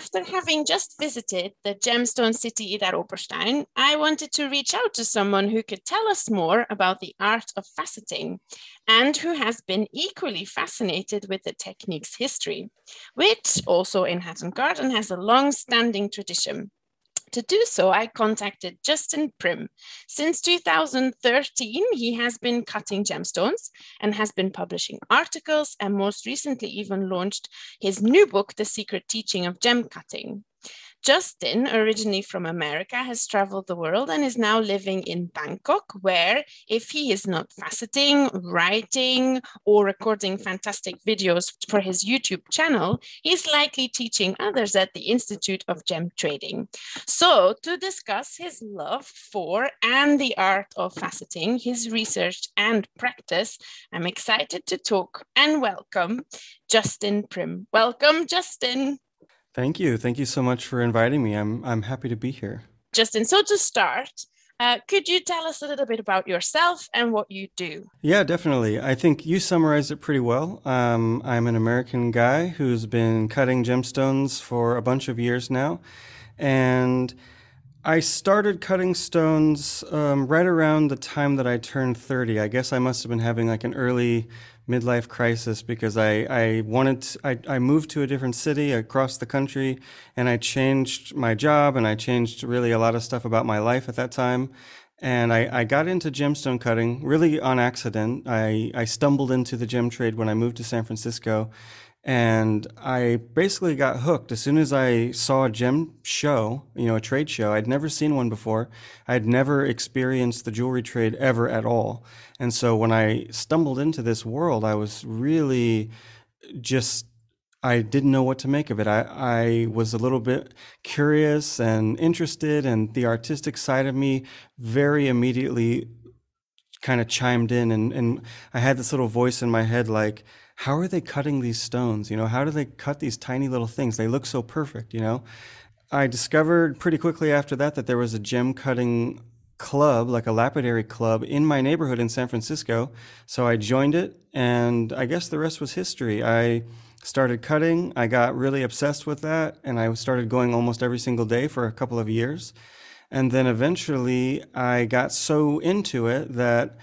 after having just visited the gemstone city Idar Oberstein, I wanted to reach out to someone who could tell us more about the art of faceting and who has been equally fascinated with the technique's history, which also in Hatton Garden has a long standing tradition. To do so, I contacted Justin Prim. Since 2013, he has been cutting gemstones and has been publishing articles and most recently even launched his new book, The Secret Teaching of Gem Cutting. Justin, originally from America, has traveled the world and is now living in Bangkok, where, if he is not faceting, writing, or recording fantastic videos for his YouTube channel, he's likely teaching others at the Institute of Gem Trading. So, to discuss his love for and the art of faceting, his research and practice, I'm excited to talk and welcome Justin Prim. Welcome, Justin. Thank you. Thank you so much for inviting me. I'm I'm happy to be here. Justin, so to start, uh, could you tell us a little bit about yourself and what you do? Yeah, definitely. I think you summarized it pretty well. Um, I'm an American guy who's been cutting gemstones for a bunch of years now. And I started cutting stones um, right around the time that I turned 30. I guess I must have been having like an early midlife crisis because I, I wanted to, I, I moved to a different city across the country and I changed my job and I changed really a lot of stuff about my life at that time. And I, I got into gemstone cutting really on accident. I, I stumbled into the gem trade when I moved to San Francisco and I basically got hooked as soon as I saw a gem show, you know, a trade show. I'd never seen one before. I'd never experienced the jewelry trade ever at all. And so when I stumbled into this world, I was really just I didn't know what to make of it. I, I was a little bit curious and interested, and the artistic side of me very immediately kind of chimed in. And, and I had this little voice in my head like, how are they cutting these stones? You know, how do they cut these tiny little things? They look so perfect, you know? I discovered pretty quickly after that that there was a gem cutting club, like a lapidary club, in my neighborhood in San Francisco. So I joined it, and I guess the rest was history. I started cutting, I got really obsessed with that, and I started going almost every single day for a couple of years. And then eventually I got so into it that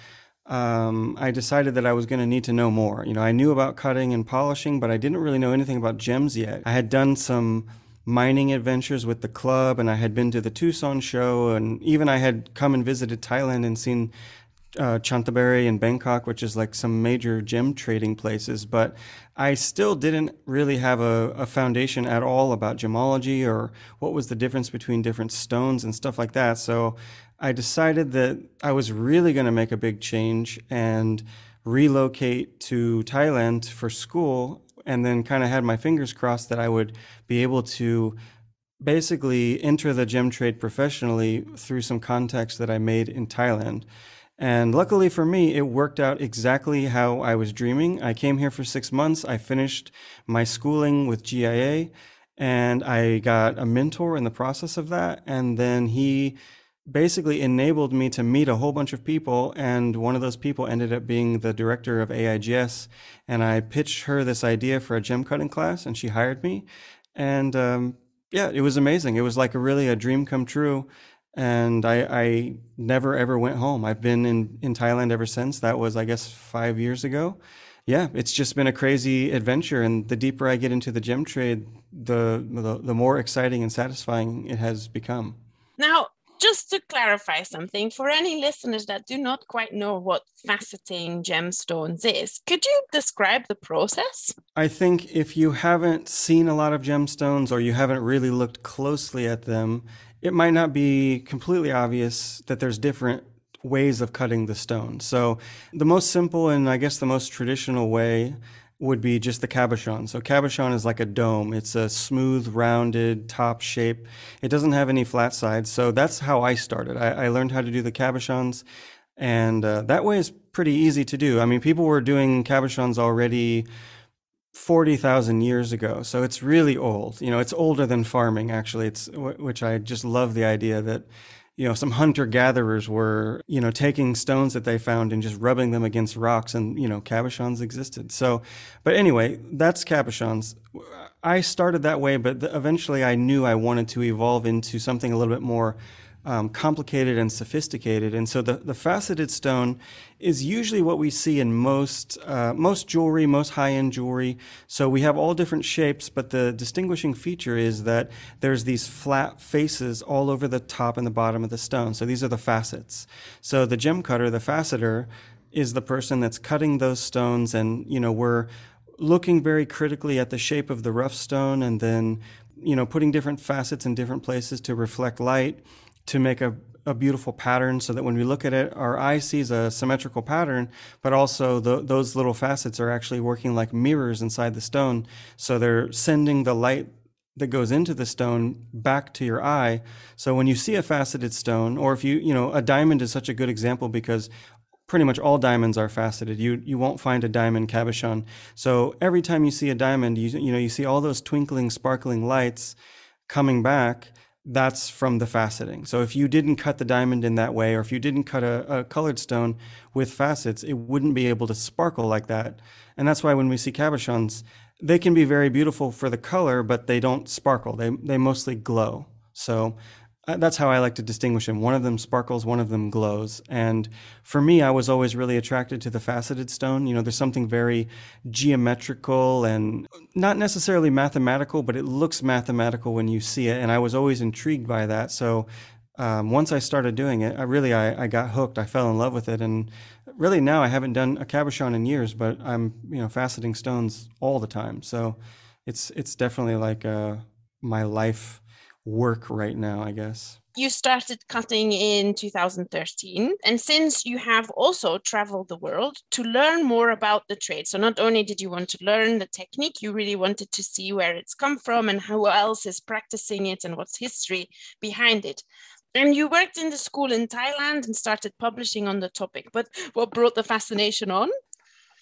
um, I decided that I was going to need to know more. You know, I knew about cutting and polishing, but I didn't really know anything about gems yet. I had done some mining adventures with the club, and I had been to the Tucson show, and even I had come and visited Thailand and seen uh, Chantaburi and Bangkok, which is like some major gem trading places. But I still didn't really have a, a foundation at all about gemology or what was the difference between different stones and stuff like that. So I decided that I was really going to make a big change and relocate to Thailand for school, and then kind of had my fingers crossed that I would be able to basically enter the gem trade professionally through some contacts that I made in Thailand. And luckily for me, it worked out exactly how I was dreaming. I came here for six months. I finished my schooling with GIA and I got a mentor in the process of that. And then he basically enabled me to meet a whole bunch of people. And one of those people ended up being the director of AIGS. And I pitched her this idea for a gem cutting class, and she hired me. And um, yeah, it was amazing. It was like a really a dream come true. And I, I never ever went home. I've been in, in Thailand ever since. That was, I guess, five years ago. Yeah, it's just been a crazy adventure. And the deeper I get into the gem trade, the, the, the more exciting and satisfying it has become. Now, clarify something for any listeners that do not quite know what faceting gemstones is, could you describe the process? I think if you haven't seen a lot of gemstones or you haven't really looked closely at them, it might not be completely obvious that there's different ways of cutting the stone. So, the most simple and I guess the most traditional way would be just the cabochon. So cabochon is like a dome. It's a smooth, rounded top shape. It doesn't have any flat sides. So that's how I started. I, I learned how to do the cabochons, and uh, that way is pretty easy to do. I mean, people were doing cabochons already. 40,000 years ago. So it's really old. You know, it's older than farming actually. It's which I just love the idea that you know, some hunter gatherers were, you know, taking stones that they found and just rubbing them against rocks and, you know, cabochons existed. So, but anyway, that's cabochons. I started that way, but eventually I knew I wanted to evolve into something a little bit more um, complicated and sophisticated. And so the, the faceted stone is usually what we see in most uh, most jewelry, most high end jewelry. So we have all different shapes, but the distinguishing feature is that there's these flat faces all over the top and the bottom of the stone. So these are the facets. So the gem cutter, the faceter, is the person that's cutting those stones, and you know we're looking very critically at the shape of the rough stone, and then you know putting different facets in different places to reflect light to make a, a beautiful pattern so that when we look at it, our eye sees a symmetrical pattern, but also the, those little facets are actually working like mirrors inside the stone. So they're sending the light that goes into the stone back to your eye. So when you see a faceted stone, or if you, you know, a diamond is such a good example because pretty much all diamonds are faceted. You you won't find a diamond cabochon. So every time you see a diamond, you you know you see all those twinkling, sparkling lights coming back, that's from the faceting. So if you didn't cut the diamond in that way, or if you didn't cut a, a, colored stone with facets, it wouldn't be able to sparkle like that. And that's why when we see cabochons, they can be very beautiful for the color, but they don't sparkle. They they mostly glow. So that's how I like to distinguish them. One of them sparkles, one of them glows. And for me, I was always really attracted to the faceted stone. You know, there's something very geometrical and not necessarily mathematical, but it looks mathematical when you see it. And I was always intrigued by that. So um, once I started doing it, I really I, I got hooked. I fell in love with it, and really now I haven't done a cabochon in years, but I'm you know faceting stones all the time. So it's it's definitely like uh, my life work right now, I guess. You started cutting in 2013, and since you have also traveled the world to learn more about the trade, so not only did you want to learn the technique, you really wanted to see where it's come from and who else is practicing it and what's history behind it. And you worked in the school in Thailand and started publishing on the topic. But what brought the fascination on?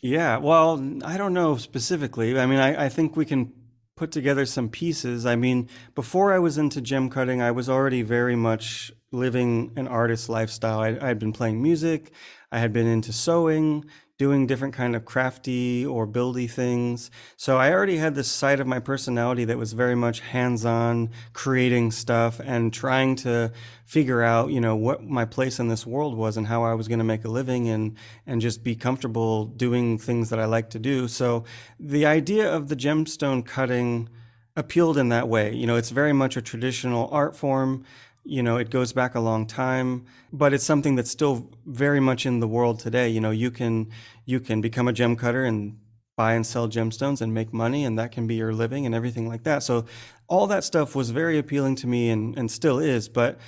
Yeah, well, I don't know specifically. I mean, I, I think we can put together some pieces. I mean, before I was into gem cutting, I was already very much living an artist lifestyle. I, had been playing music. I had been into sewing, doing different kind of crafty or buildy things. So I already had this side of my personality that was very much hands-on, creating stuff and trying to figure out, you know, what my place in this world was and how I was going to make a living and and just be comfortable doing things that I like to do. So the idea of the gemstone cutting appealed in that way. You know, it's very much a traditional art form you know it goes back a long time but it's something that's still very much in the world today. You know you can you can become a gem cutter and buy and sell gemstones and make money and that can be your living and everything like that. So all that stuff was very appealing to me and and still is but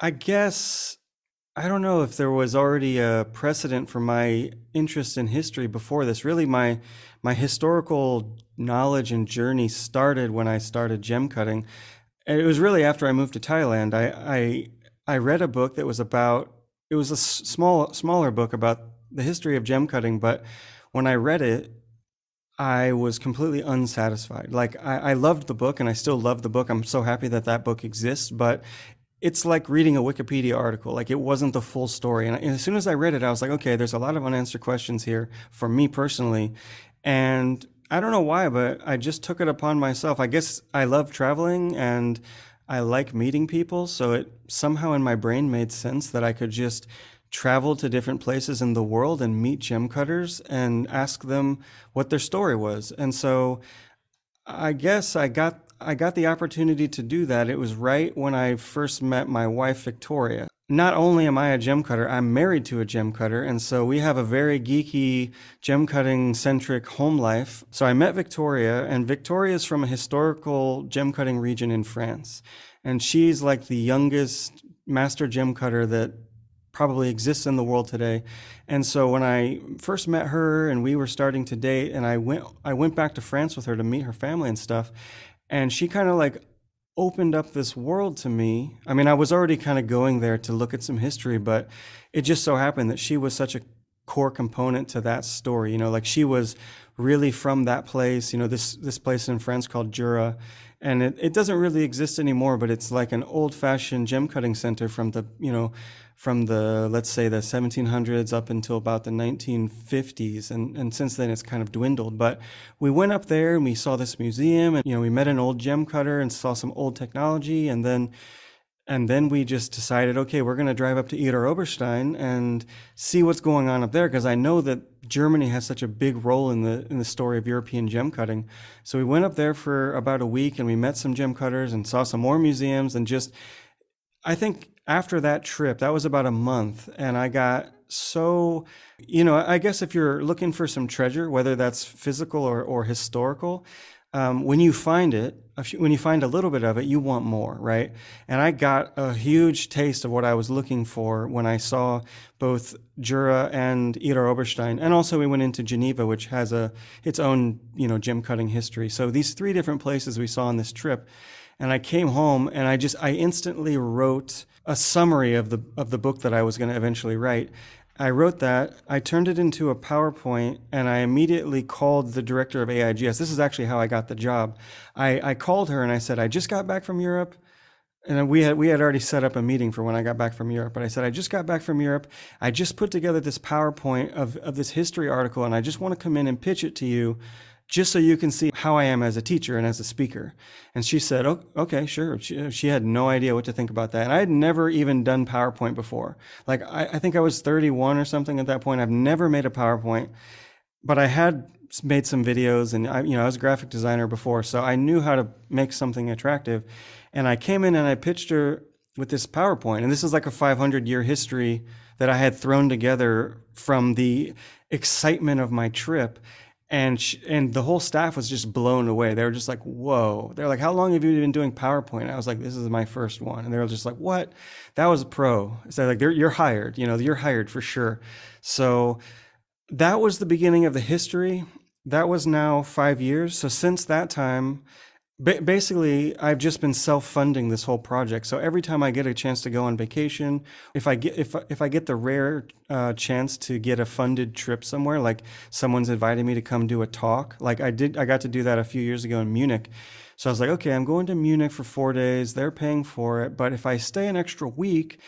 i guess i don't know if there was already a precedent for my interest in history before this. Really my my historical knowledge and journey started when i started gem cutting it was really after I moved to Thailand. I, I I read a book that was about it was a small smaller book about the history of gem cutting, but when I read it, I was completely unsatisfied. Like I, I loved the book, and I still love the book. I'm so happy that that book exists, but it's like reading a Wikipedia article. Like it wasn't the full story. And, and as soon as I read it, I was like, okay, there's a lot of unanswered questions here for me personally, and I don't know why, but I just took it upon myself. I guess I love traveling and I like meeting people, so it somehow in my brain made sense that I could just travel to different places in the world and meet gem cutters and ask them what their story was. And so I guess I got I got the opportunity to do that. It was right when I first met my wife Victoria not only am I a gem cutter, I'm married to a gem cutter. And so we have a very geeky, gem cutting centric home life. So I met Victoria, and Victoria is from a historical gem cutting region in France. And she's like the youngest master gem cutter that probably exists in the world today. And so when I first met her and we were starting to date and I went I went back to France with her to meet her family and stuff and she kind of like opened up this world to me. I mean, I was already kind of going there to look at some history, but it just so happened that she was such a core component to that story. You know, like she was really from that place. You know, this this place in France called Jura, and it, it doesn't really exist anymore, but it's like an old fashioned gem cutting center from the, you know, from the, let's say the 1700s up until about the 1950s. And, and since then it's kind of dwindled. But we went up there and we saw this museum and, you know, we met an old gem cutter and saw some old technology. And then, and then we just decided, okay, we're going to drive up to Idar Oberstein and see what's going on up there because I know that Germany has such a big role in the in the story of European gem cutting. So we went up there for about a week and we met some gem cutters and saw some more museums and just I think after that trip, that was about a month and I got so you know, I guess if you're looking for some treasure, whether that's physical or, or historical, um, when you find it, when you find a little bit of it, you want more, right? And I got a huge taste of what I was looking for when I saw both Jura and Idar Oberstein, and also we went into Geneva, which has a its own you know gem cutting history. So these three different places we saw on this trip, and I came home and I just I instantly wrote a summary of the of the book that I was going to eventually write. I wrote that, I turned it into a PowerPoint, and I immediately called the director of AIGS. This is actually how I got the job. I, I called her and I said, I just got back from Europe. And we had we had already set up a meeting for when I got back from Europe. But I said, I just got back from Europe. I just put together this PowerPoint of, of this history article, and I just want to come in and pitch it to you just so you can see how I am as a teacher and as a speaker. And she said, oh, okay, sure. She, she, had no idea what to think about that. And I had never even done PowerPoint before. Like, I, I think I was 31 or something at that point. I've never made a PowerPoint, but I had made some videos and I, you know, I was a graphic designer before, so I knew how to make something attractive. And I came in and I pitched her with this PowerPoint. And this is like a 500 year history that I had thrown together from the excitement of my trip and she, and the whole staff was just blown away. They were just like, "Whoa!" They're like, "How long have you been doing PowerPoint?" I was like, "This is my first one," and they were just like, "What?" That was a pro. So like, "You're hired. You know, you're hired for sure." So that was the beginning of the history. That was now five years. So since that time, basically i've just been self-funding this whole project. So every time i get a chance to go on vacation if i get if, if i get the rare uh, chance to get a funded trip somewhere like someone's invited me to come do a talk like i did i got to do that a few years ago in munich. So i was like okay i'm going to munich for four days. They're paying for it. But if i stay an extra week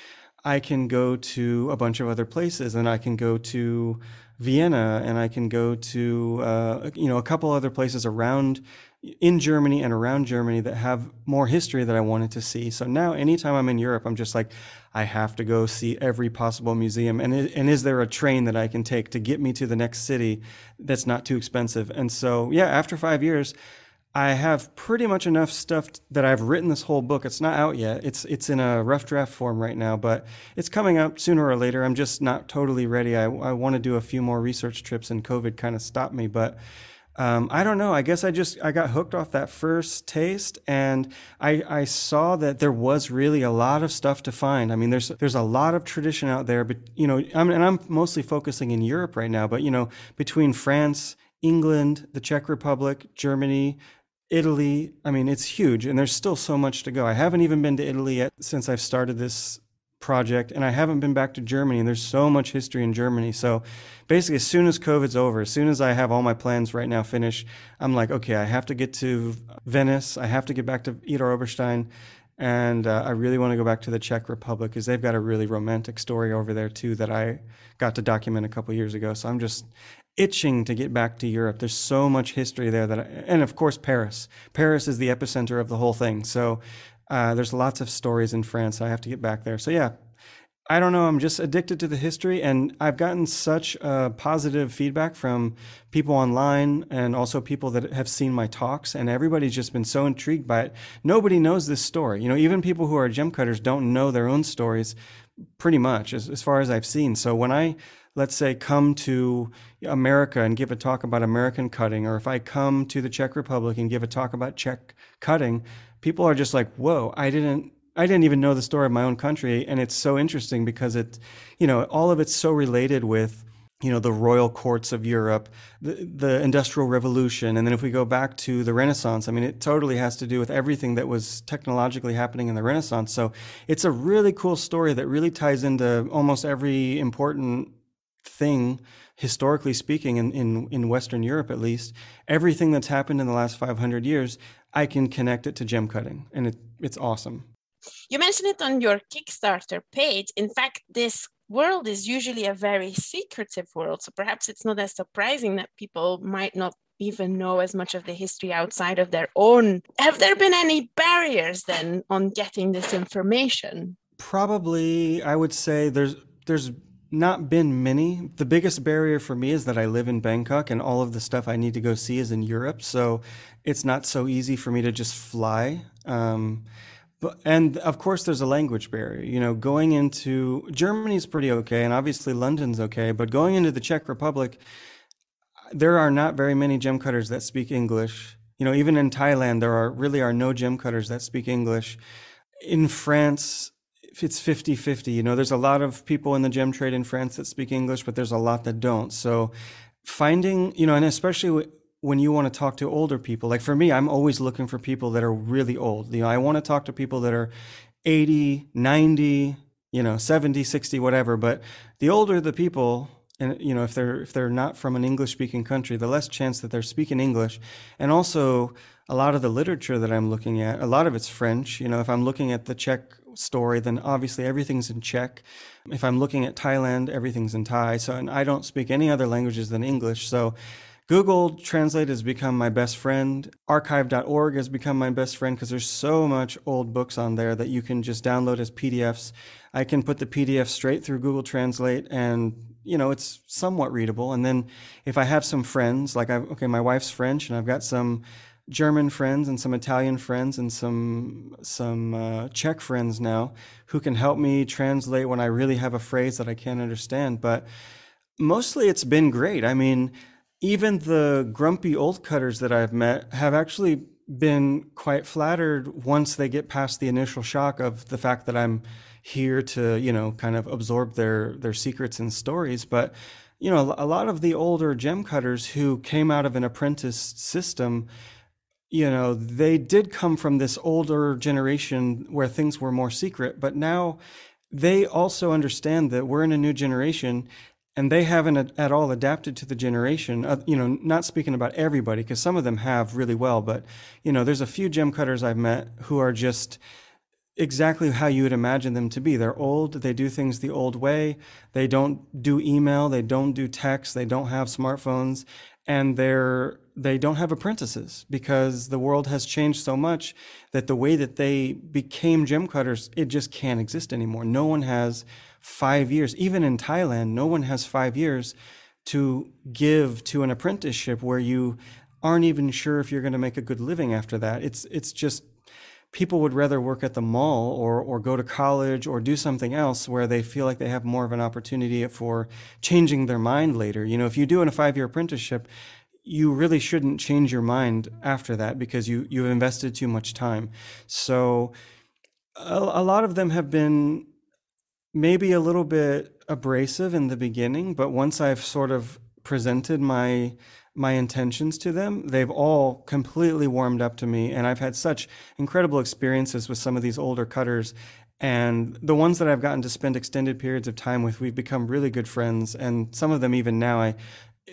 i can go to a bunch of other places and i can go to vienna and i can go to uh, you know a couple other places around in Germany and around Germany that have more history that I wanted to see. So now, anytime I'm in Europe, I'm just like, I have to go see every possible museum. And, and is there a train that I can take to get me to the next city that's not too expensive? And so, yeah, after five years, I have pretty much enough stuff that I've written this whole book. It's not out yet. It's it's in a rough draft form right now, but it's coming out sooner or later. I'm just not totally ready. I, I want to do a few more research trips, and COVID kind of stopped me. But um, I don't know. I guess I just I got hooked off that first taste, and I I saw that there was really a lot of stuff to find. I mean, there's there's a lot of tradition out there, but you know, I'm, and I'm mostly focusing in Europe right now. But you know, between France, England, the Czech Republic, Germany, Italy. I mean, it's huge, and there's still so much to go. I haven't even been to Italy yet since I've started this project and I haven't been back to Germany and there's so much history in Germany. So basically as soon as COVID's over, as soon as I have all my plans right now finished, I'm like, okay, I have to get to Venice. I have to get back to Idar Oberstein. And uh, I really want to go back to the Czech Republic because they've got a really romantic story over there too that I got to document a couple years ago. So I'm just itching to get back to Europe. There's so much history there that, I, and of course Paris. Paris is the epicenter of the whole thing. So uh, there's lots of stories in France. So I have to get back there. So yeah, I don't know. I'm just addicted to the history, and I've gotten such uh, positive feedback from people online and also people that have seen my talks, and everybody's just been so intrigued by it. Nobody knows this story. You know, even people who are gem cutters don't know their own stories, pretty much, as, as far as I've seen. So when I let's say come to America and give a talk about American cutting, or if I come to the Czech Republic and give a talk about Czech cutting, people are just like, whoa, I didn't I didn't even know the story of my own country. And it's so interesting because it, you know, all of it's so related with, you know, the royal courts of Europe, the, the Industrial Revolution. And then if we go back to the Renaissance, I mean, it totally has to do with everything that was technologically happening in the Renaissance. So it's a really cool story that really ties into almost every important thing historically speaking in, in, in Western Europe at least, everything that's happened in the last 500 years, I can connect it to gem cutting and it, it's awesome. You mentioned it on your Kickstarter page. In fact, this world is usually a very secretive world. So perhaps it's not as surprising that people might not even know as much of the history outside of their own. Have there been any barriers then on getting this information? Probably, I would say there's there's not been many. The biggest barrier for me is that I live in Bangkok and all of the stuff I need to go see is in Europe. So it's not so easy for me to just fly. Um, but, and of course, there's a language barrier. You know, going into Germany's pretty okay, and obviously London's okay, but going into the Czech Republic, there are not very many gem cutters that speak English. You know, even in Thailand, there are really are no gem cutters that speak English. In France, it's 50 50. You know, there's a lot of people in the gem trade in France that speak English, but there's a lot that don't. So finding, you know, and especially when you want to talk to older people, like for me, I'm always looking for people that are really old. You know, I want to talk to people that are 80, 90, you know, 70, 60, whatever. But the older the people, and you know, if they're if they're not from an English speaking country, the less chance that they're speaking English. And also a lot of the literature that I'm looking at, a lot of it's French. You know, if I'm looking at the Czech story, then obviously everything's in Czech. If I'm looking at Thailand, everything's in Thai. So, and I don't speak any other languages than English. So, Google Translate has become my best friend. Archive.org has become my best friend because there's so much old books on there that you can just download as PDFs. I can put the PDF straight through Google Translate and you know it's somewhat readable and then if i have some friends like i okay my wife's french and i've got some german friends and some italian friends and some some uh, czech friends now who can help me translate when i really have a phrase that i can't understand but mostly it's been great i mean even the grumpy old cutters that I've met have actually been quite flattered once they get past the initial shock of the fact that I'm here to, you know, kind of absorb their their secrets and stories. But you know, a lot of the older gem cutters who came out of an apprentice system, you know, they did come from this older generation where things were more secret, but now they also understand that we're in a new generation and they haven't at all adapted to the generation. Uh, you know, not speaking about everybody, because some of them have really well, but you know, there's a few gem cutters I've met who are just exactly how you would imagine them to be. They're old, they do things the old way, they don't do email, they don't do text, they don't have smartphones, and they're they don't have apprentices because the world has changed so much that the way that they became gem cutters, it just can't exist anymore. No one has five years. Even in Thailand, no one has five years to give to an apprenticeship where you aren't even sure if you're going to make a good living after that. It's it's just people would rather work at the mall or or go to college or do something else where they feel like they have more of an opportunity for changing their mind later. You know, if you do in a five year apprenticeship, you really shouldn't change your mind after that because you you've invested too much time. So a, a lot of them have been maybe a little bit abrasive in the beginning, but once I've sort of presented my my intentions to them, they've all completely warmed up to me. And I've had such incredible experiences with some of these older cutters. And the ones that I've gotten to spend extended periods of time with, we've become really good friends. And some of them even now I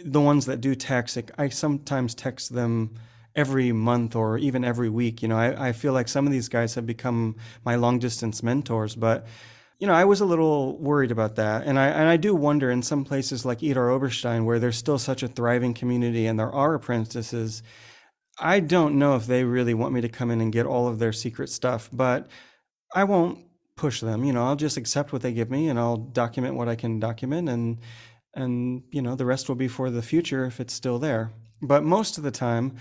the ones that do text, I sometimes text them every month or even every week. You know, I, I feel like some of these guys have become my long distance mentors, but you know, I was a little worried about that. And I, and I do wonder in some places like Idar Oberstein, where there's still such a thriving community and there are apprentices, I don't know if they really want me to come in and get all of their secret stuff, but I won't push them. You know, I'll just accept what they give me and I'll document what I can document and, and, you know, the rest will be for the future if it's still there. But most of the time,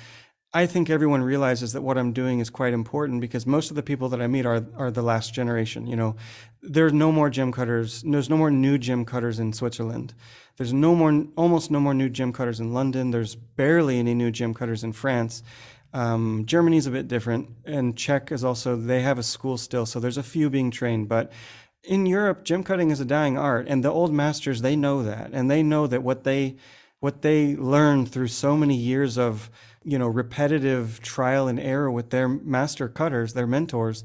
I think everyone realizes that what I'm doing is quite important because most of the people that I meet are are the last generation. You know, there's no more gem cutters. There's no more new gem cutters in Switzerland. There's no more, almost no more new gem cutters in London. There's barely any new gem cutters in France. Um, Germany's a bit different, and Czech is also they have a school still, so there's a few being trained. But in Europe, gem cutting is a dying art, and the old masters they know that, and they know that what they what they learned through so many years of you know repetitive trial and error with their master cutters, their mentors,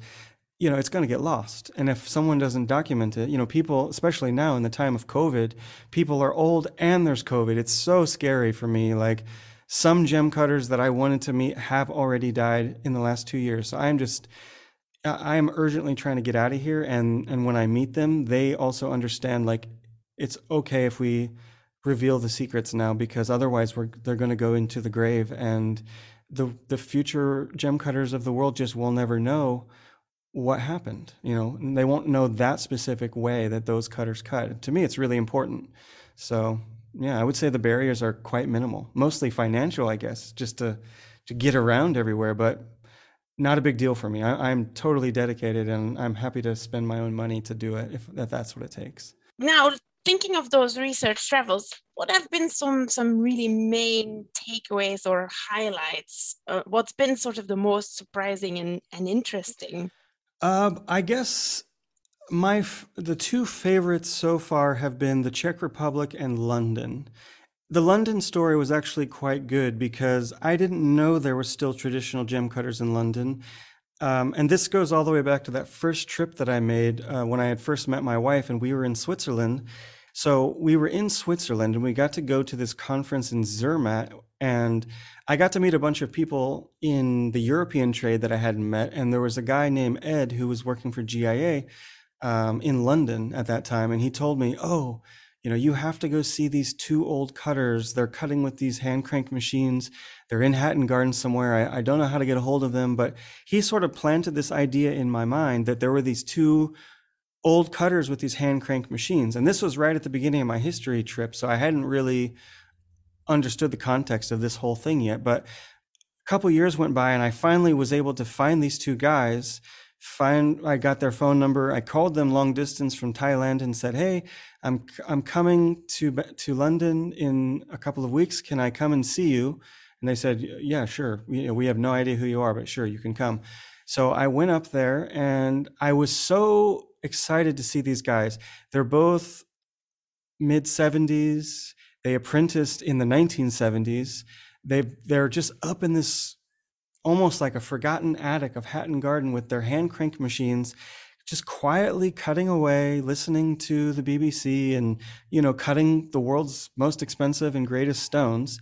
you know, it's going to get lost. And if someone doesn't document it, you know, people, especially now in the time of COVID, people are old and there's COVID. It's so scary for me. Like some gem cutters that I wanted to meet have already died in the last two years. So I'm just, I am urgently trying to get out of here. And, and when I meet them, they also understand like it's okay if we reveal the secrets now because otherwise we're, they're going to go into the grave and the, the future gem cutters of the world just will never know what happened. You know, they won't know that specific way that those cutters cut. To me, it's really important. So yeah, I would say the barriers are quite minimal, mostly financial, I guess, just to to get around everywhere, but not a big deal for me. I, am totally dedicated, and I'm happy to spend my own money to do it if that, that's what it takes. Now, thinking of those research travels, what have been some some really main takeaways or highlights? Uh, what's been sort of the most surprising and, and interesting? Uh, I guess my the two favorites so far have been the Czech Republic and London. The London story was actually quite good because I didn't know there were still traditional gem cutters in London. Um, and this goes all the way back to that first trip that I made uh, when I had first met my wife, and we were in Switzerland. So we were in Switzerland, and we got to go to this conference in Zermatt, and I got to meet a bunch of people in the European trade that I hadn't met. And there was a guy named Ed who was working for GIA um, in London at that time. And he told me, Oh, you know, you have to go see these two old cutters. They're cutting with these hand crank machines. They're in Hatton Garden somewhere. I, I don't know how to get a hold of them, but he sort of planted this idea in my mind that there were these two old cutters with these hand crank machines. And this was right at the beginning of my history trip. So I hadn't really understood the context of this whole thing yet. But a couple years went by, and I finally was able to find these two guys. Find I got their phone number. I called them long distance from Thailand and said, "Hey, I'm I'm coming to to London in a couple of weeks. Can I come and see you?" And they said, "Yeah, sure. We, we have no idea who you are, but sure, you can come." So I went up there, and I was so excited to see these guys. They're both mid 70s they apprenticed in the 1970s. They they're just up in this almost like a forgotten attic of Hatton Garden with their hand crank machines, just quietly cutting away, listening to the BBC and you know cutting the world's most expensive and greatest stones.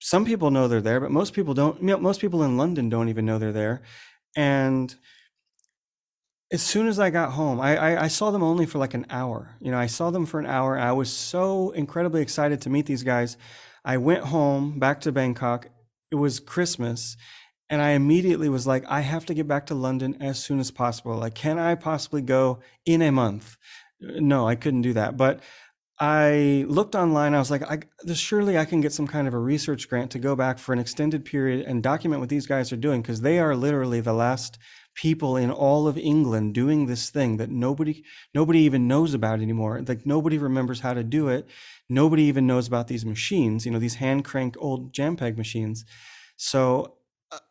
Some people know they're there, but most people don't. You know, most people in London don't even know they're there. And as soon as I got home, I, I, I, saw them only for like an hour. You know, I saw them for an hour. I was so incredibly excited to meet these guys. I went home back to Bangkok. It was Christmas. And I immediately was like, I have to get back to London as soon as possible. Like, can I possibly go in a month? No, I couldn't do that. But I looked online. I was like, I, surely I can get some kind of a research grant to go back for an extended period and document what these guys are doing because they are literally the last people in all of England doing this thing that nobody nobody even knows about anymore. Like nobody remembers how to do it. Nobody even knows about these machines, you know, these hand crank old jamb peg machines. So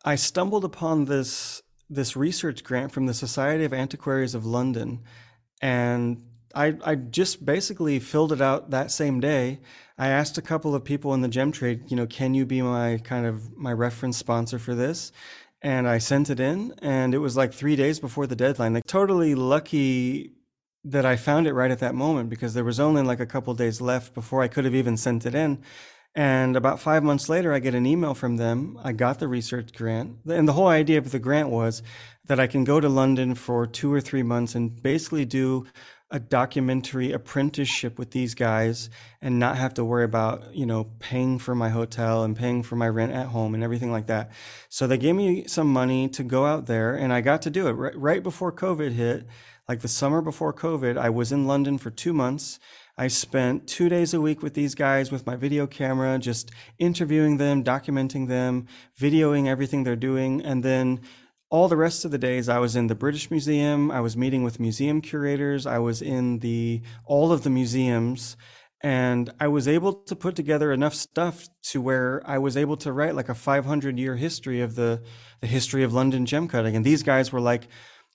I stumbled upon this this research grant from the Society of Antiquaries of London and I, I just basically filled it out that same day. I asked a couple of people in the gem trade, you know, can you be my kind of my reference sponsor for this? and I sent it in, and it was like three days before the deadline. Like totally lucky that I found it right at that moment because there was only like a couple days left before I could have even sent it in. And about five months later, I get an email from them. I got the research grant. And the whole idea of the grant was that I can go to London for two or three months and basically do a documentary apprenticeship with these guys and not have to worry about you know paying for my hotel and paying for my rent at home and everything like that so they gave me some money to go out there and i got to do it right, before covid hit like the summer before covid i was in london for two months i spent two days a week with these guys with my video camera just interviewing them documenting them videoing everything they're doing. And then all the rest of the days I was in the British Museum, I was meeting with museum curators, I was in the all of the museums. And I was able to put together enough stuff to where I was able to write like a 500 year history of the the history of London gem cutting. And these guys were like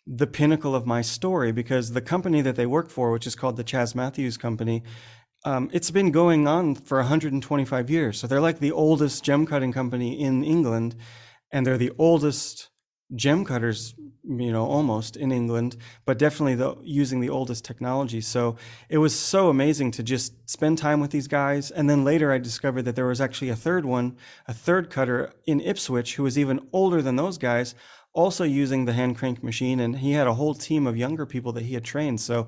the pinnacle of my story because the company that they work for which is called the Chas Matthews company um, it's been going on for 125 years so they're like the oldest gem cutting company in England and they're the oldest gem cutters, you know, almost in England, but definitely the, using the oldest technology. So it was so amazing to just spend time with these guys. And then later I discovered that there was actually a third one, a third cutter in Ipswich who was even older than those guys, also using the hand crank machine. And he had a whole team of younger people that he had trained. So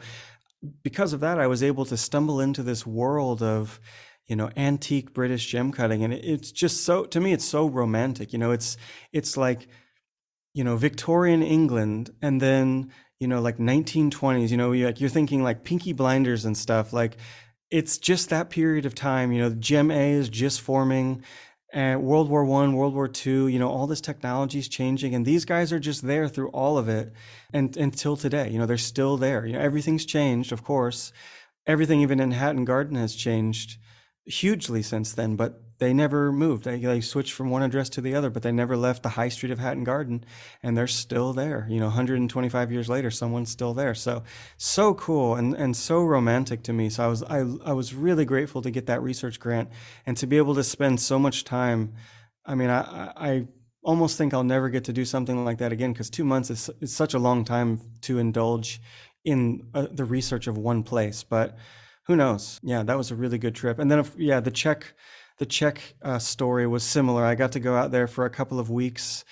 because of that, I was able to stumble into this world of, you know, antique British gem cutting. And it's just so, to me, it's so romantic. You know, it's, it's like, you know, Victorian England and then, you know, like 1920s, you know, you're, like, you're thinking like Peaky Blinders and stuff. Like it's just that period of time, you know, Gem A is just forming. And World War One, World War Two, you know, all this technology is changing, and these guys are just there through all of it, and until today, you know, they're still there. You know, everything's changed, of course. Everything, even in Hatton Garden, has changed hugely since then. But they never moved. They, they switched from one address to the other, but they never left the high street of Hatton Garden, and they're still there. You know, 125 years later, someone's still there. So, so cool and and so romantic to me. So I was I I was really grateful to get that research grant and to be able to spend so much time. I mean, I I almost think I'll never get to do something like that again because two months is, is such a long time to indulge in uh, the research of one place, but who knows? Yeah, that was a really good trip. And then, if, yeah, the Czech the Czech uh, story was similar. I got to go out there for a couple of weeks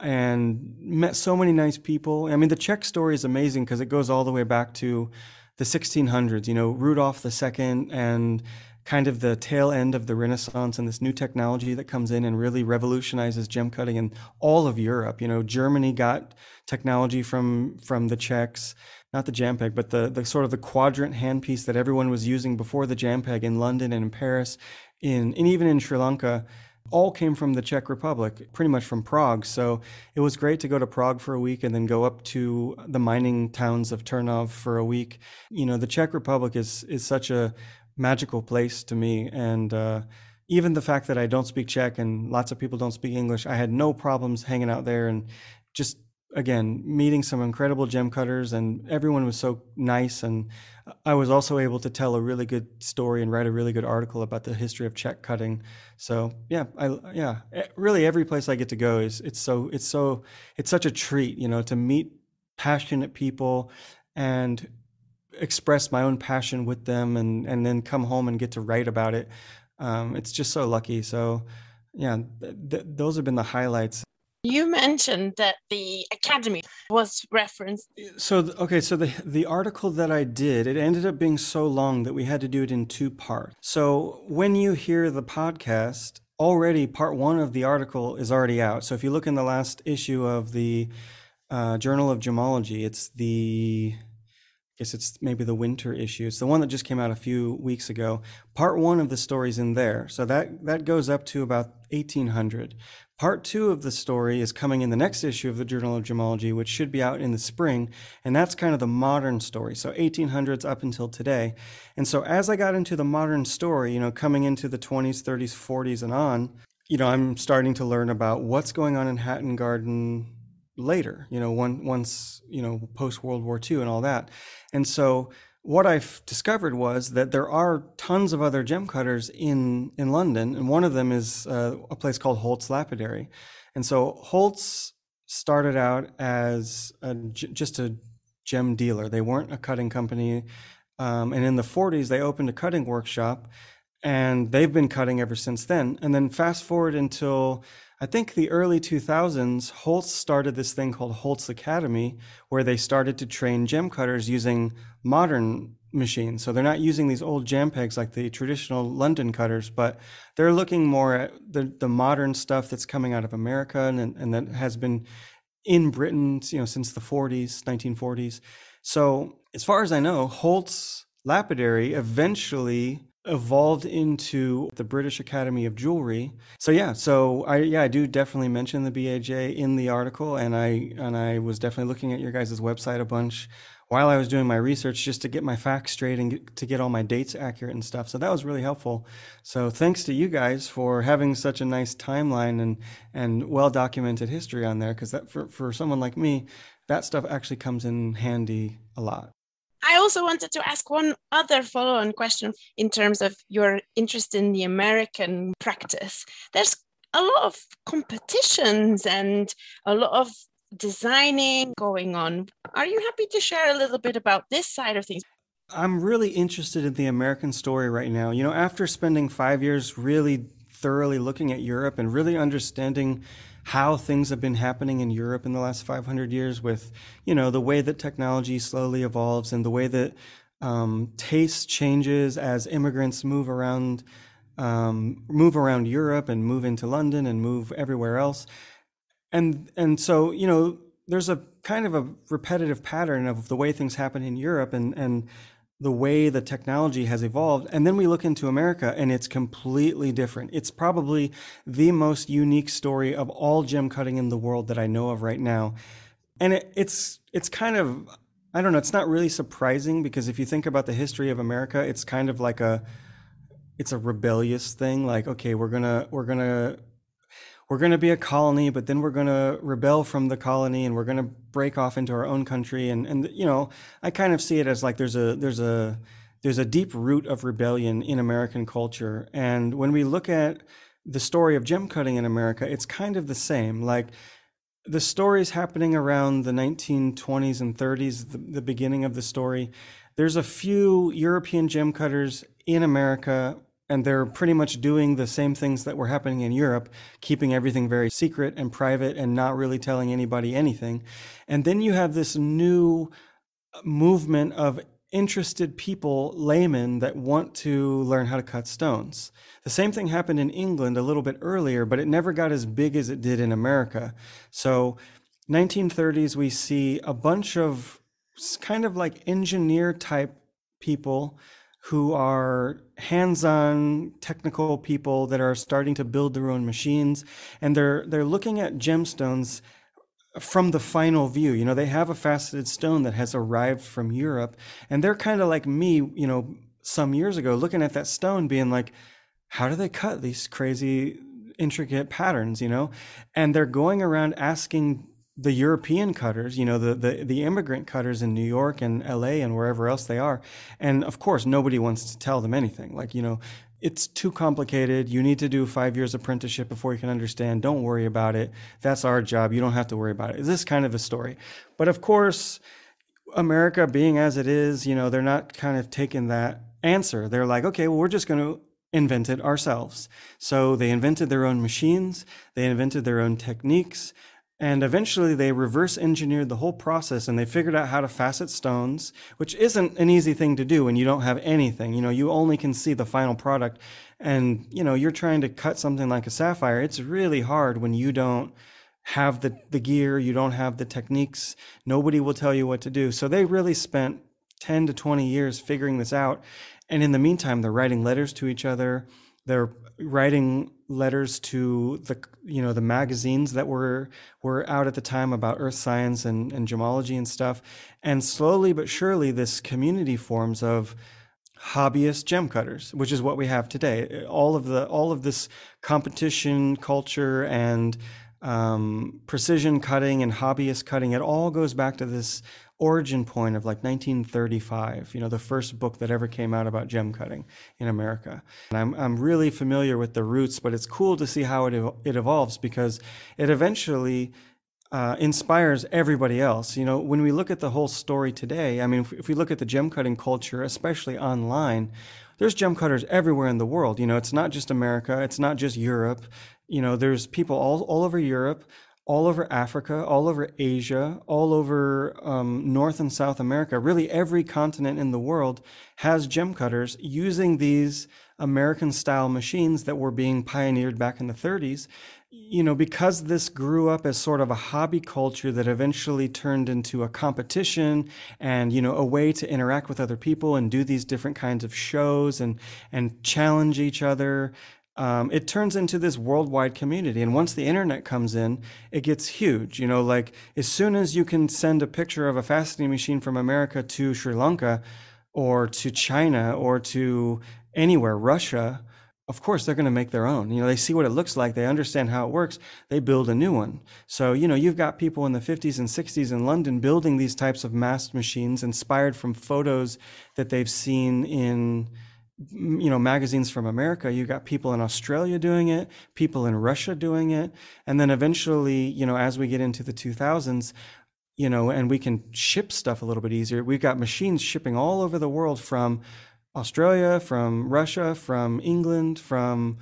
and met so many nice people. I mean, the Czech story is amazing because it goes all the way back to the 1600s. You know, Rudolf II and kind of the tail end of the Renaissance and this new technology that comes in and really revolutionizes gem cutting in all of Europe. You know, Germany got technology from from the Czechs, not the jamb peg, but the the sort of the quadrant handpiece that everyone was using before the jamb peg in London and in Paris in and even in Sri Lanka all came from the Czech Republic, pretty much from Prague. So it was great to go to Prague for a week and then go up to the mining towns of Turnov for a week. You know, the Czech Republic is is such a magical place to me, and uh, even the fact that I don't speak Czech and lots of people don't speak English, I had no problems hanging out there and just again meeting some incredible gem cutters and everyone was so nice and i was also able to tell a really good story and write a really good article about the history of Czech cutting. So yeah i yeah really every place i get to go is it's so it's so it's such a treat you know to meet passionate people and express my own passion with them and and then come home and get to write about it. Um, it's just so lucky. So yeah th- th- those have been the highlights you mentioned that the academy was referenced. So okay, so the the article that I did, it ended up being so long that we had to do it in two parts. So when you hear the podcast, already part 1 of the article is already out. So if you look in the last issue of the uh, Journal of Gemology, it's the guess it's maybe the winter issue. It's the one that just came out a few weeks ago. Part one of the story's in there. So that, that goes up to about 1800. Part two of the story is coming in the next issue of the Journal of Gemology, which should be out in the spring. And that's kind of the modern story. So 1800s up until today. And so as I got into the modern story, you know, coming into the 20s, 30s, 40s, and on, you know, I'm starting to learn about what's going on in Hatton Garden later, you know, one, once, you know, post World War II and all that. And so what I've discovered was that there are tons of other gem cutters in, in London, and one of them is uh, a place called Holt's Lapidary. And so Holt's started out as a, just a gem dealer. They weren't a cutting company. Um, and in the 40s, they opened a cutting workshop, and they've been cutting ever since then. And then fast forward until I think the early 2000s, Holts started this thing called Holts Academy, where they started to train gem cutters using modern machines. So they're not using these old jamb pegs like the traditional London cutters, but they're looking more at the, the modern stuff that's coming out of America and, and that has been in Britain, you know, since the 40s, 1940s. So as far as I know, Holtz lapidary eventually evolved into the British Academy of Jewelry. So yeah, so I yeah, I do definitely mention the BAJ in the article and I and I was definitely looking at your guys' website a bunch while I was doing my research just to get my facts straight and get, to get all my dates accurate and stuff. So that was really helpful. So thanks to you guys for having such a nice timeline and and well documented history on there because that for for someone like me, that stuff actually comes in handy a lot. I also wanted to ask one other follow on question in terms of your interest in the American practice. There's a lot of competitions and a lot of designing going on. Are you happy to share a little bit about this side of things? I'm really interested in the American story right now. You know, after spending five years really thoroughly looking at Europe and really understanding how things have been happening in Europe in the last 500 years with, you know, the way that technology slowly evolves and the way that um, taste changes as immigrants move around, um, move around Europe and move into London and move everywhere else. And, and so, you know, there's a kind of a repetitive pattern of the way things happen in Europe and, and the way the technology has evolved. And then we look into America and it's completely different. It's probably the most unique story of all gem cutting in the world that I know of right now. And it, it's, it's kind of, I don't know, it's not really surprising because if you think about the history of America, it's kind of like a, it's a rebellious thing. Like, okay, we're gonna, we're gonna we're going to be a colony, but then we're going to rebel from the colony and we're going to break off into our own country. And, and, you know, I kind of see it as like there's a, there's a, there's a deep root of rebellion in American culture. And when we look at the story of gem cutting in America, it's kind of the same. Like the stories happening around the 1920s and 30s, the, the beginning of the story. There's a few European gem cutters in America and they're pretty much doing the same things that were happening in Europe, keeping everything very secret and private and not really telling anybody anything. And then you have this new uh, movement of interested people, laymen, that want to learn how to cut stones. The same thing happened in England a little bit earlier, but it never got as big as it did in America. So, 1930s, we see a bunch of kind of like engineer type people who are hands-on technical people that are starting to build their own machines and they're they're looking at gemstones from the final view. You know they have a faceted stone that has arrived from Europe and they're kind of like me you know some years ago looking at that stone being like how do they cut these crazy intricate patterns? You know? And they're going around asking the European cutters, you know, the, the, the immigrant cutters in New York and LA and wherever else they are. And of course, nobody wants to tell them anything. Like, you know, it's too complicated. You need to do five years apprenticeship before you can understand. Don't worry about it. That's our job. You don't have to worry about it. This kind of a story. But of course, America being as it is, you know, they're not kind of taking that answer. They're like, okay, well, we're just going to invent it ourselves. So they invented their own machines. They invented their own techniques. And eventually they reverse engineered the whole process and they figured out how to facet stones, which isn't an easy thing to do when you don't have anything. You know, you only can see the final product. And, you know, you're trying to cut something like a sapphire. It's really hard when you don't have the, the gear, you don't have the techniques. Nobody will tell you what to do. So they really spent 10 to 20 years figuring this out. And in the meantime, they're writing letters to each other. They're writing letters to the you know the magazines that were were out at the time about earth science and, and gemology and stuff. And slowly but surely this community forms of hobbyist gem cutters which is what we have today. All of the all of this competition culture and um, precision cutting and hobbyist cutting it all goes back to this origin point of like 1935, you know, the first book that ever came out about gem cutting in America. And I'm, I'm really familiar with the roots, but it's cool to see how it, it evolves because it eventually uh, inspires everybody else. You know, when we look at the whole story today, I mean, if, if we look at the gem cutting culture, especially online, there's gem cutters everywhere in the world. You know, it's not just America, it's not just Europe. You know, there's people all, all over Europe, all over Africa, all over Asia, all over um, North and South America. Really, every continent in the world has gem cutters using these American style machines that were being pioneered back in the 30s. You know, because this grew up as sort of a hobby culture that eventually turned into a competition and, you know, a way to interact with other people and do these different kinds of shows and, and challenge each other um, it turns into this worldwide community. And once the internet comes in, it gets huge. You know, like as soon as you can send a picture of a faceting machine from America to Sri Lanka or to China or to anywhere, Russia, of course they're going to make their own. You know, they see what it looks like, they understand how it works, they build a new one. So, you know, you've got people in the 50s and 60s in London building these types of mast machines inspired from photos that they've seen in you know magazines from america you got people in australia doing it people in russia doing it. And then eventually you know as we get into the 2000s you know and we can ship stuff a little bit easier we've got machines shipping all over the world from australia from russia from england from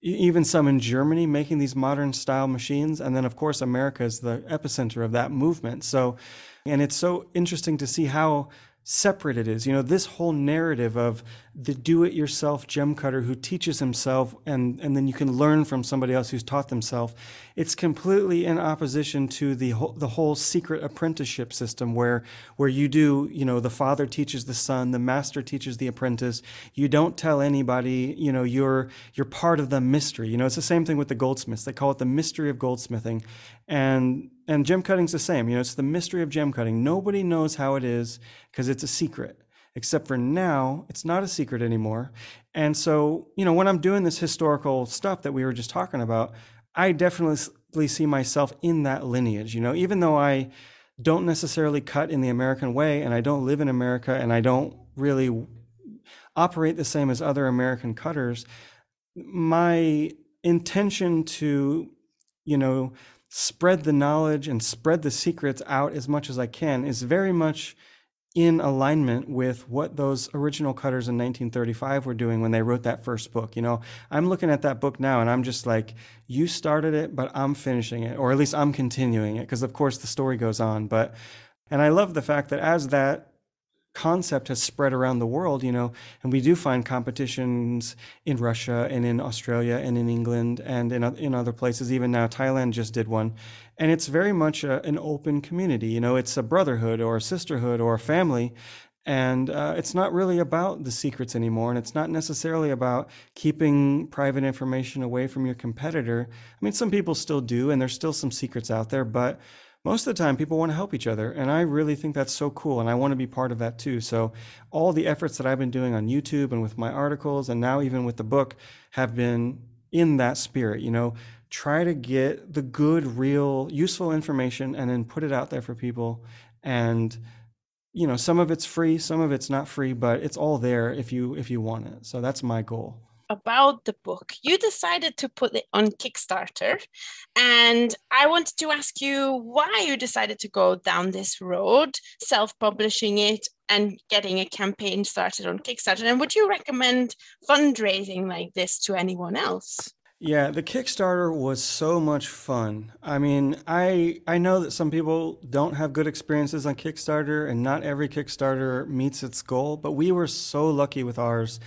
even some in germany making these modern style machines. And then of course america is the epicenter of that movement. So and it's so interesting to see how separate it is. You know, this whole narrative of the do-it-yourself gem cutter who teaches himself and, and then you can learn from somebody else who's taught themselves. It's completely in opposition to the whole, the whole secret apprenticeship system where, where you do, you know, the father teaches the son, the master teaches the apprentice. You don't tell anybody, you know, you're, you're part of the mystery. You know, it's the same thing with the goldsmiths. They call it the mystery of goldsmithing. And and gem cutting's the same. You know, it's the mystery of gem cutting. Nobody knows how it is because it's a secret. Except for now, it's not a secret anymore. And so, you know, when I'm doing this historical stuff that we were just talking about, I definitely see myself in that lineage. You know, even though I don't necessarily cut in the American way and I don't live in America and I don't really operate the same as other American cutters, my intention to, you know, spread the knowledge and spread the secrets out as much as I can is very much in alignment with what those original cutters in 1935 were doing when they wrote that first book. You know, I'm looking at that book now and I'm just like, you started it, but I'm finishing it, or at least I'm continuing it, because of course the story goes on. But, and I love the fact that as that concept has spread around the world, you know, and we do find competitions in Russia and in Australia and in England and in, in other places. Even now, Thailand just did one. And it's very much a, an open community. You know, it's a brotherhood or a sisterhood or a family. And uh, it's not really about the secrets anymore. And it's not necessarily about keeping private information away from your competitor. I mean, some people still do, and there's still some secrets out there, but most of the time people want to help each other and i really think that's so cool and i want to be part of that too. So all the efforts that i've been doing on youtube and with my articles and now even with the book have been in that spirit you know? Try to get the good real useful information and then put it out there for people and you know some of it's free some of it's not free but it's all there if you if you want it. So that's my goal about the book. You decided to put it on Kickstarter, and I wanted to ask you why you decided to go down this road, self publishing it and getting a campaign started on Kickstarter. And would you recommend fundraising like this to anyone else? Yeah, the Kickstarter was so much fun. I mean, I I know that some people don't have good experiences on Kickstarter and not every Kickstarter meets its goal, but we were so lucky with ours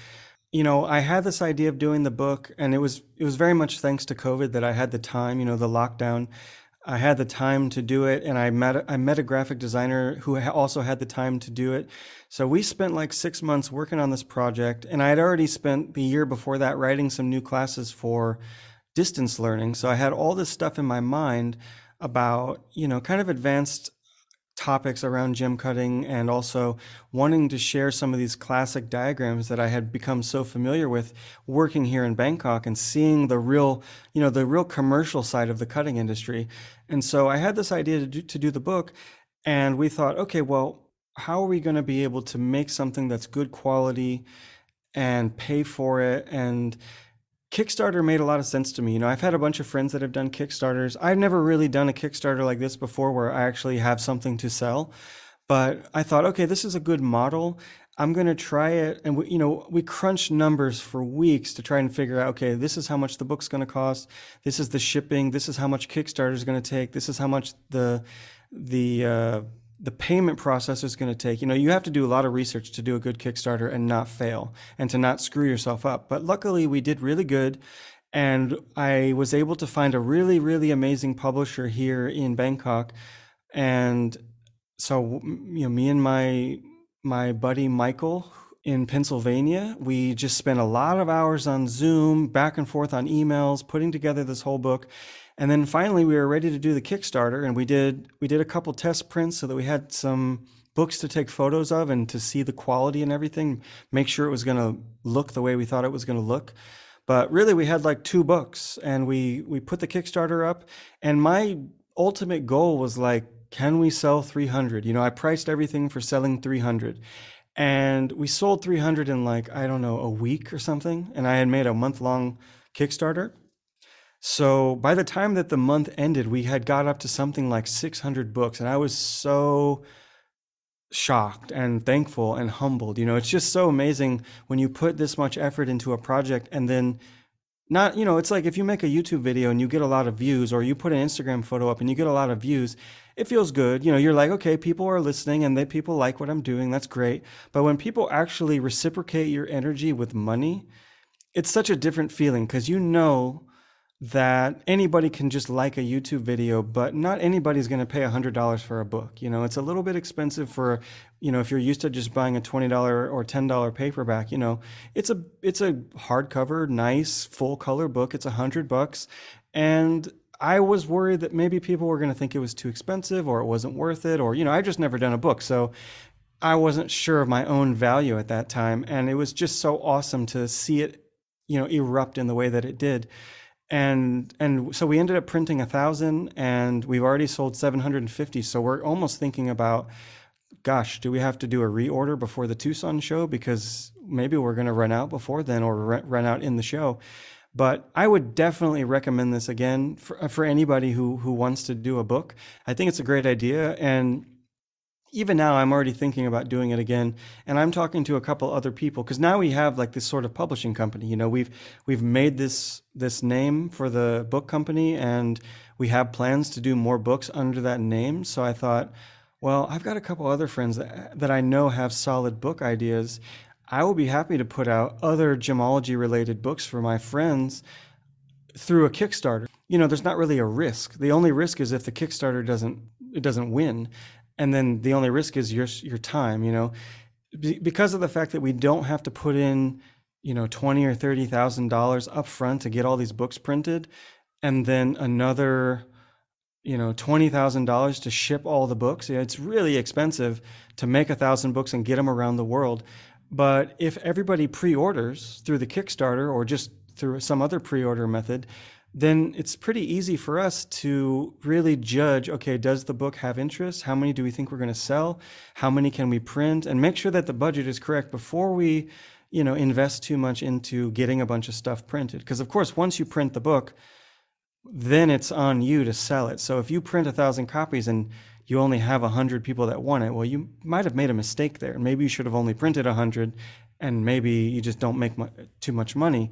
you know, I had this idea of doing the book, and it was it was very much thanks to COVID that I had the time. You know, the lockdown, I had the time to do it, and I met I met a graphic designer who also had the time to do it. So we spent like six months working on this project, and I had already spent the year before that writing some new classes for distance learning. So I had all this stuff in my mind about you know kind of advanced topics around gem cutting and also wanting to share some of these classic diagrams that I had become so familiar with working here in Bangkok and seeing the real, you know, the real commercial side of the cutting industry. And so I had this idea to do, to do the book and we thought, okay, well, how are we going to be able to make something that's good quality and pay for it and Kickstarter made a lot of sense to me. You know, I've had a bunch of friends that have done Kickstarters. I've never really done a Kickstarter like this before where I actually have something to sell. But I thought, okay, this is a good model. I'm going to try it. And we, you know, we crunched numbers for weeks to try and figure out, okay, this is how much the book's going to cost. This is the shipping. This is how much Kickstarter is going to take. This is how much the, the, uh, the payment process is going to take. You know, you have to do a lot of research to do a good Kickstarter and not fail and to not screw yourself up. But luckily, we did really good. And I was able to find a really, really amazing publisher here in Bangkok. And so, you know, me and my my buddy Michael in Pennsylvania, we just spent a lot of hours on Zoom, back and forth on emails, putting together this whole book. And then finally, we were ready to do the Kickstarter, and we did we did a couple test prints so that we had some books to take photos of and to see the quality and everything, make sure it was going to look the way we thought it was going to look. But really, we had like two books, and we we put the Kickstarter up, and my ultimate goal was like, can we sell 300? You know, I priced everything for selling 300. And we sold 300 in like, I don't know, a week or something. And I had made a month long Kickstarter. So by the time that the month ended, we had got up to something like 600 books. And I was so shocked and thankful and humbled. You know, it's just so amazing when you put this much effort into a project and then not, you know, it's like if you make a YouTube video and you get a lot of views or you put an Instagram photo up and you get a lot of views, it feels good. You know, you're like, okay, people are listening and they people like what I'm doing. That's great. But when people actually reciprocate your energy with money, it's such a different feeling because you know that anybody can just like a YouTube video, but not anybody's going to pay $100 for a book. You know, it's a little bit expensive for, you know, if you're used to just buying a $20 or $10 paperback, you know, it's a it's a hardcover, nice, full color book. It's a 100 bucks. And I was worried that maybe people were going to think it was too expensive or it wasn't worth it or you know, I just never done a book. So I wasn't sure of my own value at that time and it was just so awesome to see it, you know, erupt in the way that it did and and so we ended up printing a thousand and we've already sold 750 so we're almost thinking about gosh do we have to do a reorder before the tucson show? Because maybe we're going to run out before then or run out in the show. But i would definitely recommend this again for, for anybody who who wants to do a book. I think it's a great idea and even now i'm already thinking about doing it again and i'm talking to a couple other people because now we have like this sort of publishing company you know? We've we've made this this name for the book company and we have plans to do more books under that name so i thought well i've got a couple other friends that, that i know have solid book ideas. I will be happy to put out other gemology related books for my friends through a kickstarter. You know there's not really a risk. The only risk is if the kickstarter doesn't it doesn't win and then the only risk is your your time you know? Be- because of the fact that we don't have to put in you know twenty or thirty thousand dollars up front to get all these books printed and then another you know twenty thousand dollars to ship all the books. It's really expensive to make a thousand books and get them around the world. But if everybody pre-orders through the kickstarter or just through some other pre-order method then it's pretty easy for us to really judge okay, does the book have interest? How many do we think we're going to sell? How many can we print? And make sure that the budget is correct before we you know invest too much into getting a bunch of stuff printed because of course once you print the book then it's on you to sell it so if you print a thousand copies and you only have a hundred people that want it well you might have made a mistake there maybe you should have only printed a hundred and maybe you just don't make mu- too much money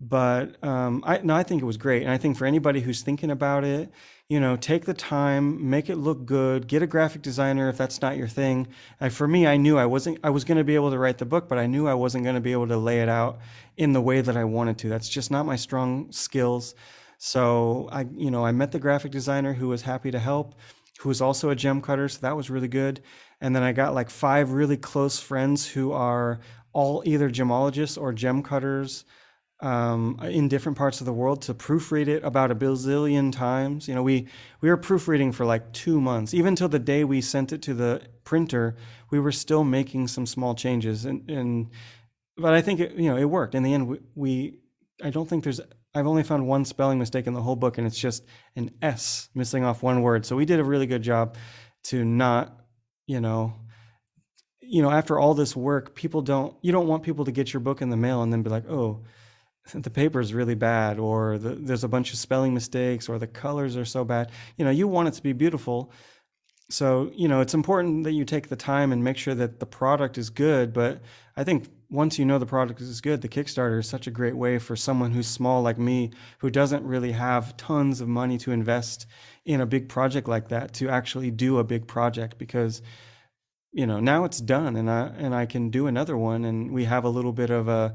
but um, I no, I think it was great, and I think for anybody who's thinking about it, you know, take the time, make it look good, get a graphic designer if that's not your thing. And for me, I knew I wasn't, I was going to be able to write the book, but I knew I wasn't going to be able to lay it out in the way that I wanted to. That's just not my strong skills. So I, you know, I met the graphic designer who was happy to help, who was also a gem cutter, so that was really good. And then I got like five really close friends who are all either gemologists or gem cutters um, in different parts of the world to proofread it about a bazillion times. You know, we we were proofreading for like two months, even till the day we sent it to the printer. We were still making some small changes, and, and but I think it, you know it worked in the end. We, we I don't think there's I've only found one spelling mistake in the whole book, and it's just an S missing off one word. So we did a really good job to not, you know, you know, after all this work, people don't you don't want people to get your book in the mail and then be like, oh the paper is really bad or the, there's a bunch of spelling mistakes or the colors are so bad. You know you want it to be beautiful. So you know it's important that you take the time and make sure that the product is good but i think once you know the product is good the kickstarter is such a great way for someone who's small like me who doesn't really have tons of money to invest in a big project like that to actually do a big project because you know now it's done and i and i can do another one and we have a little bit of a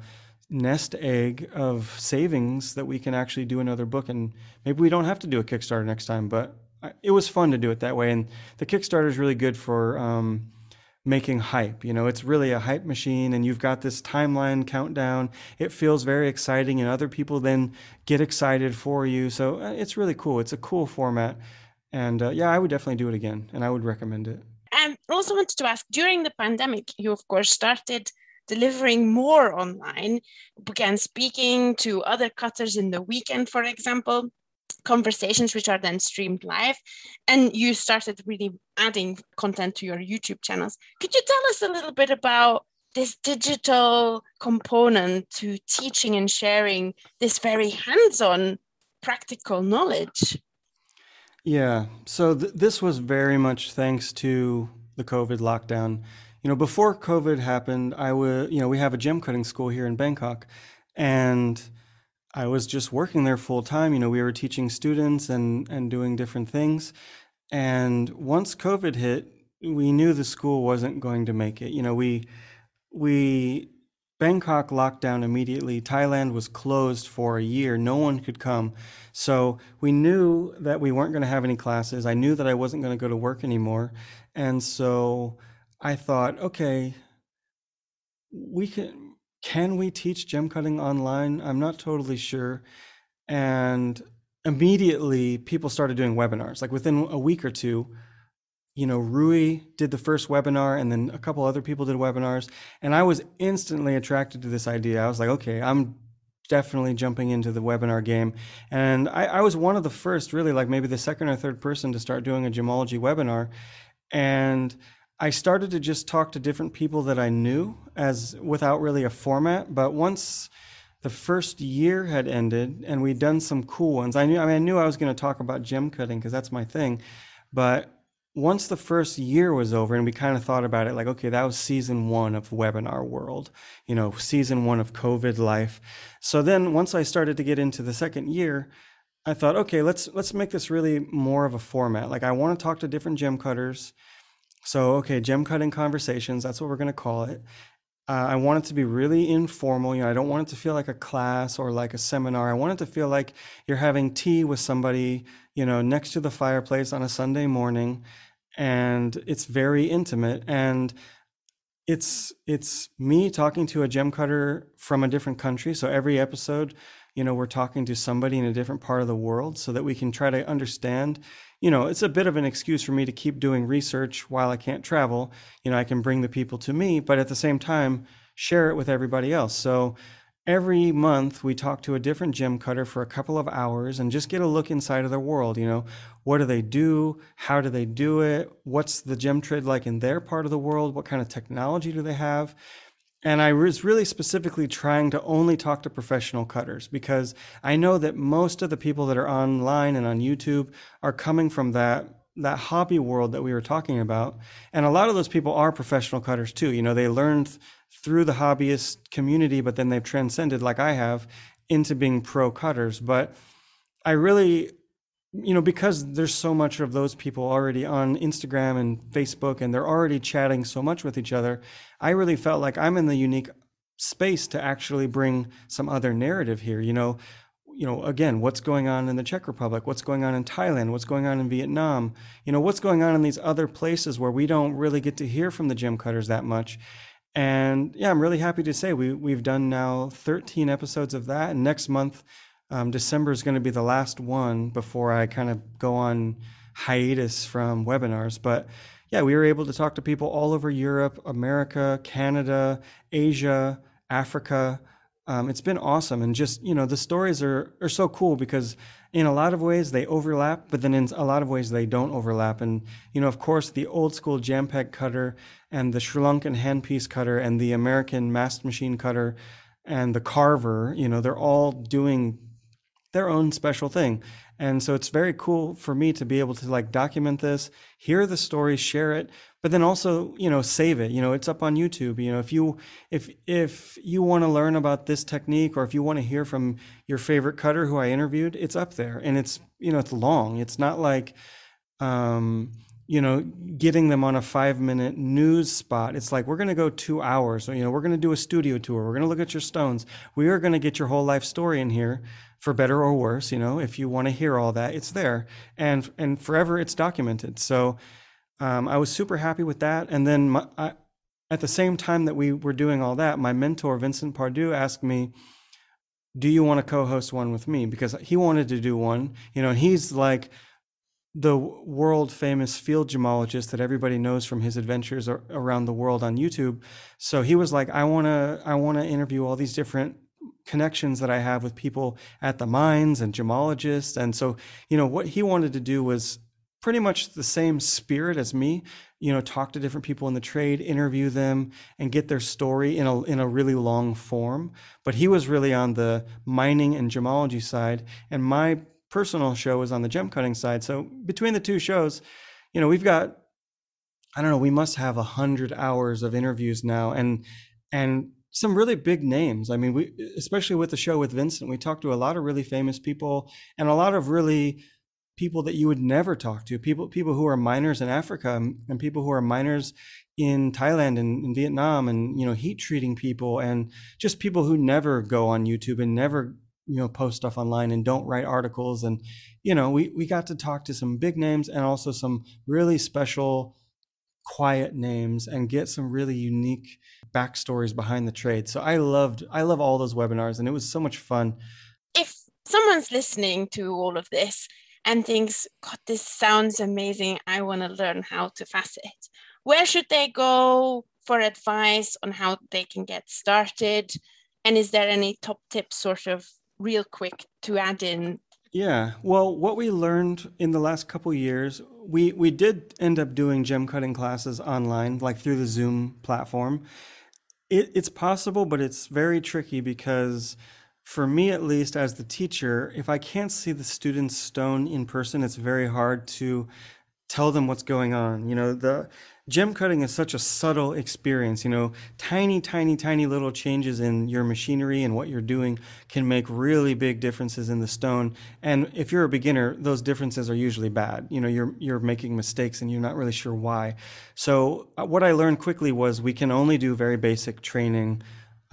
nest egg of savings that we can actually do another book and maybe we don't have to do a kickstarter next time but it was fun to do it that way and the kickstarter is really good for um, making hype you know? It's really a hype machine and you've got this timeline countdown. It feels very exciting and other people then get excited for you so uh, it's really cool. It's a cool format and uh, yeah i would definitely do it again and i would recommend it. And also wanted to ask during the pandemic you of course started delivering more online, began speaking to other cutters in the weekend, for example. conversations which are then streamed live and you started really adding content to your youtube channels could you tell us a little bit about this digital component to teaching and sharing this very hands-on practical knowledge yeah so th- this was very much thanks to the covid lockdown you know before covid happened i would you know we have a gem cutting school here in bangkok and I was just working there full time. You know, we were teaching students and and doing different things. And once COVID hit, we knew the school wasn't going to make it. You know, we we Bangkok locked down immediately. Thailand was closed for a year. No one could come. So we knew that we weren't going to have any classes. I knew that I wasn't going to go to work anymore. And so I thought, okay, we can can we teach gem cutting online? I'm not totally sure. And immediately people started doing webinars. Like within a week or two, you know, Rui did the first webinar and then a couple other people did webinars. And I was instantly attracted to this idea. I was like, okay, I'm definitely jumping into the webinar game. And I, I was one of the first, really, like maybe the second or third person to start doing a gemology webinar. And I started to just talk to different people that I knew as without really a format. But once the first year had ended and we'd done some cool ones, I knew I mean I knew I was going to talk about gem cutting because that's my thing. But once the first year was over and we kind of thought about it like okay that was season one of webinar world you know season one of covid life so then once i started to get into the second year i thought okay let's let's make this really more of a format like i want to talk to different gem cutters so, okay, gem cutting conversations, that's what we're going to call it. Uh, I want it to be really informal. You know, I don't want it to feel like a class or like a seminar. I want it to feel like you're having tea with somebody, you know, next to the fireplace on a Sunday morning, and it's very intimate. And it's it's me talking to a gem cutter from a different country. So every episode, you know, we're talking to somebody in a different part of the world, so that we can try to understand you know, it's a bit of an excuse for me to keep doing research while I can't travel. You know, I can bring the people to me, but at the same time, share it with everybody else. So every month we talk to a different gem cutter for a couple of hours and just get a look inside of their world. You know, what do they do? How do they do it? What's the gem trade like in their part of the world? What kind of technology do they have? And I was really specifically trying to only talk to professional cutters because I know that most of the people that are online and on YouTube are coming from that that hobby world that we were talking about. And a lot of those people are professional cutters too. You know, they learned through the hobbyist community, but then they've transcended like I have into being pro cutters. But I really you know, because there's so much of those people already on Instagram and Facebook and they're already chatting so much with each other, I really felt like I'm in the unique space to actually bring some other narrative here. You know, you know, again, what's going on in the Czech Republic? What's going on in Thailand? What's going on in Vietnam? You know, what's going on in these other places where we don't really get to hear from the gem cutters that much. And yeah, I'm really happy to say we we've done now 13 episodes of that. And next month um, December is going to be the last one before I kind of go on hiatus from webinars. But yeah, we were able to talk to people all over Europe, America, Canada, Asia, Africa. Um, it's been awesome. And just, you know, the stories are, are so cool because in a lot of ways they overlap, but then in a lot of ways they don't overlap. And, you know, of course, the old school jamb peg cutter and the Sri Lankan handpiece cutter and the American mast machine cutter and the carver, you know, they're all doing their own special thing. And so it's very cool for me to be able to like document this, hear the story, share it, but then also, you know, save it. You know, it's up on YouTube. You know, if you if if you want to learn about this technique or if you want to hear from your favorite cutter who I interviewed, it's up there. And it's, you know, it's long. It's not like um you know, getting them on a five minute news spot. It's like, we're going to go two hours. You know, we're going to do a studio tour. We're going to look at your stones. We are going to get your whole life story in here for better or worse. You know, if you want to hear all that, it's there. And, and forever it's documented. So, um, I was super happy with that. And then my, I, at the same time that we were doing all that, my mentor, Vincent Pardieu, asked me, do you want to co-host one with me? Because he wanted to do one, you know, he's like, the world famous field gemologist that everybody knows from his adventures around the world on YouTube. So he was like, I want to, I want to interview all these different connections that I have with people at the mines and gemologists. And so, you know, what he wanted to do was pretty much the same spirit as me, you know, talk to different people in the trade, interview them and get their story in a in a really long form. But he was really on the mining and gemology side and my personal show was on the gem cutting side. So between the two shows, you know, we've got I don't know, we must have a hundred hours of interviews now and and some really big names. I mean, we especially with the show with Vincent, we talked to a lot of really famous people and a lot of really people that you would never talk to. People people who are miners in Africa and people who are miners in Thailand and in Vietnam and you know heat treating people and just people who never go on YouTube and never you know post stuff online and don't write articles and you know we we got to talk to some big names and also some really special quiet names and get some really unique backstories behind the trade. So I loved I love all those webinars and it was so much fun. If someone's listening to all of this and thinks, God, this sounds amazing. I want to learn how to facet. Where should they go for advice on how they can get started? And is there any top tips sort of real quick to add in yeah. Well, what we learned in the last couple years, we we did end up doing gem cutting classes online, like through the Zoom platform. It, it's possible, but it's very tricky because, for me at least, as the teacher, if I can't see the student's stone in person, it's very hard to tell them what's going on. You know, the gem cutting is such a subtle experience. You know, tiny, tiny, tiny little changes in your machinery and what you're doing can make really big differences in the stone. And if you're a beginner, those differences are usually bad. You know, you're you're making mistakes and you're not really sure why. So uh, what I learned quickly was we can only do very basic training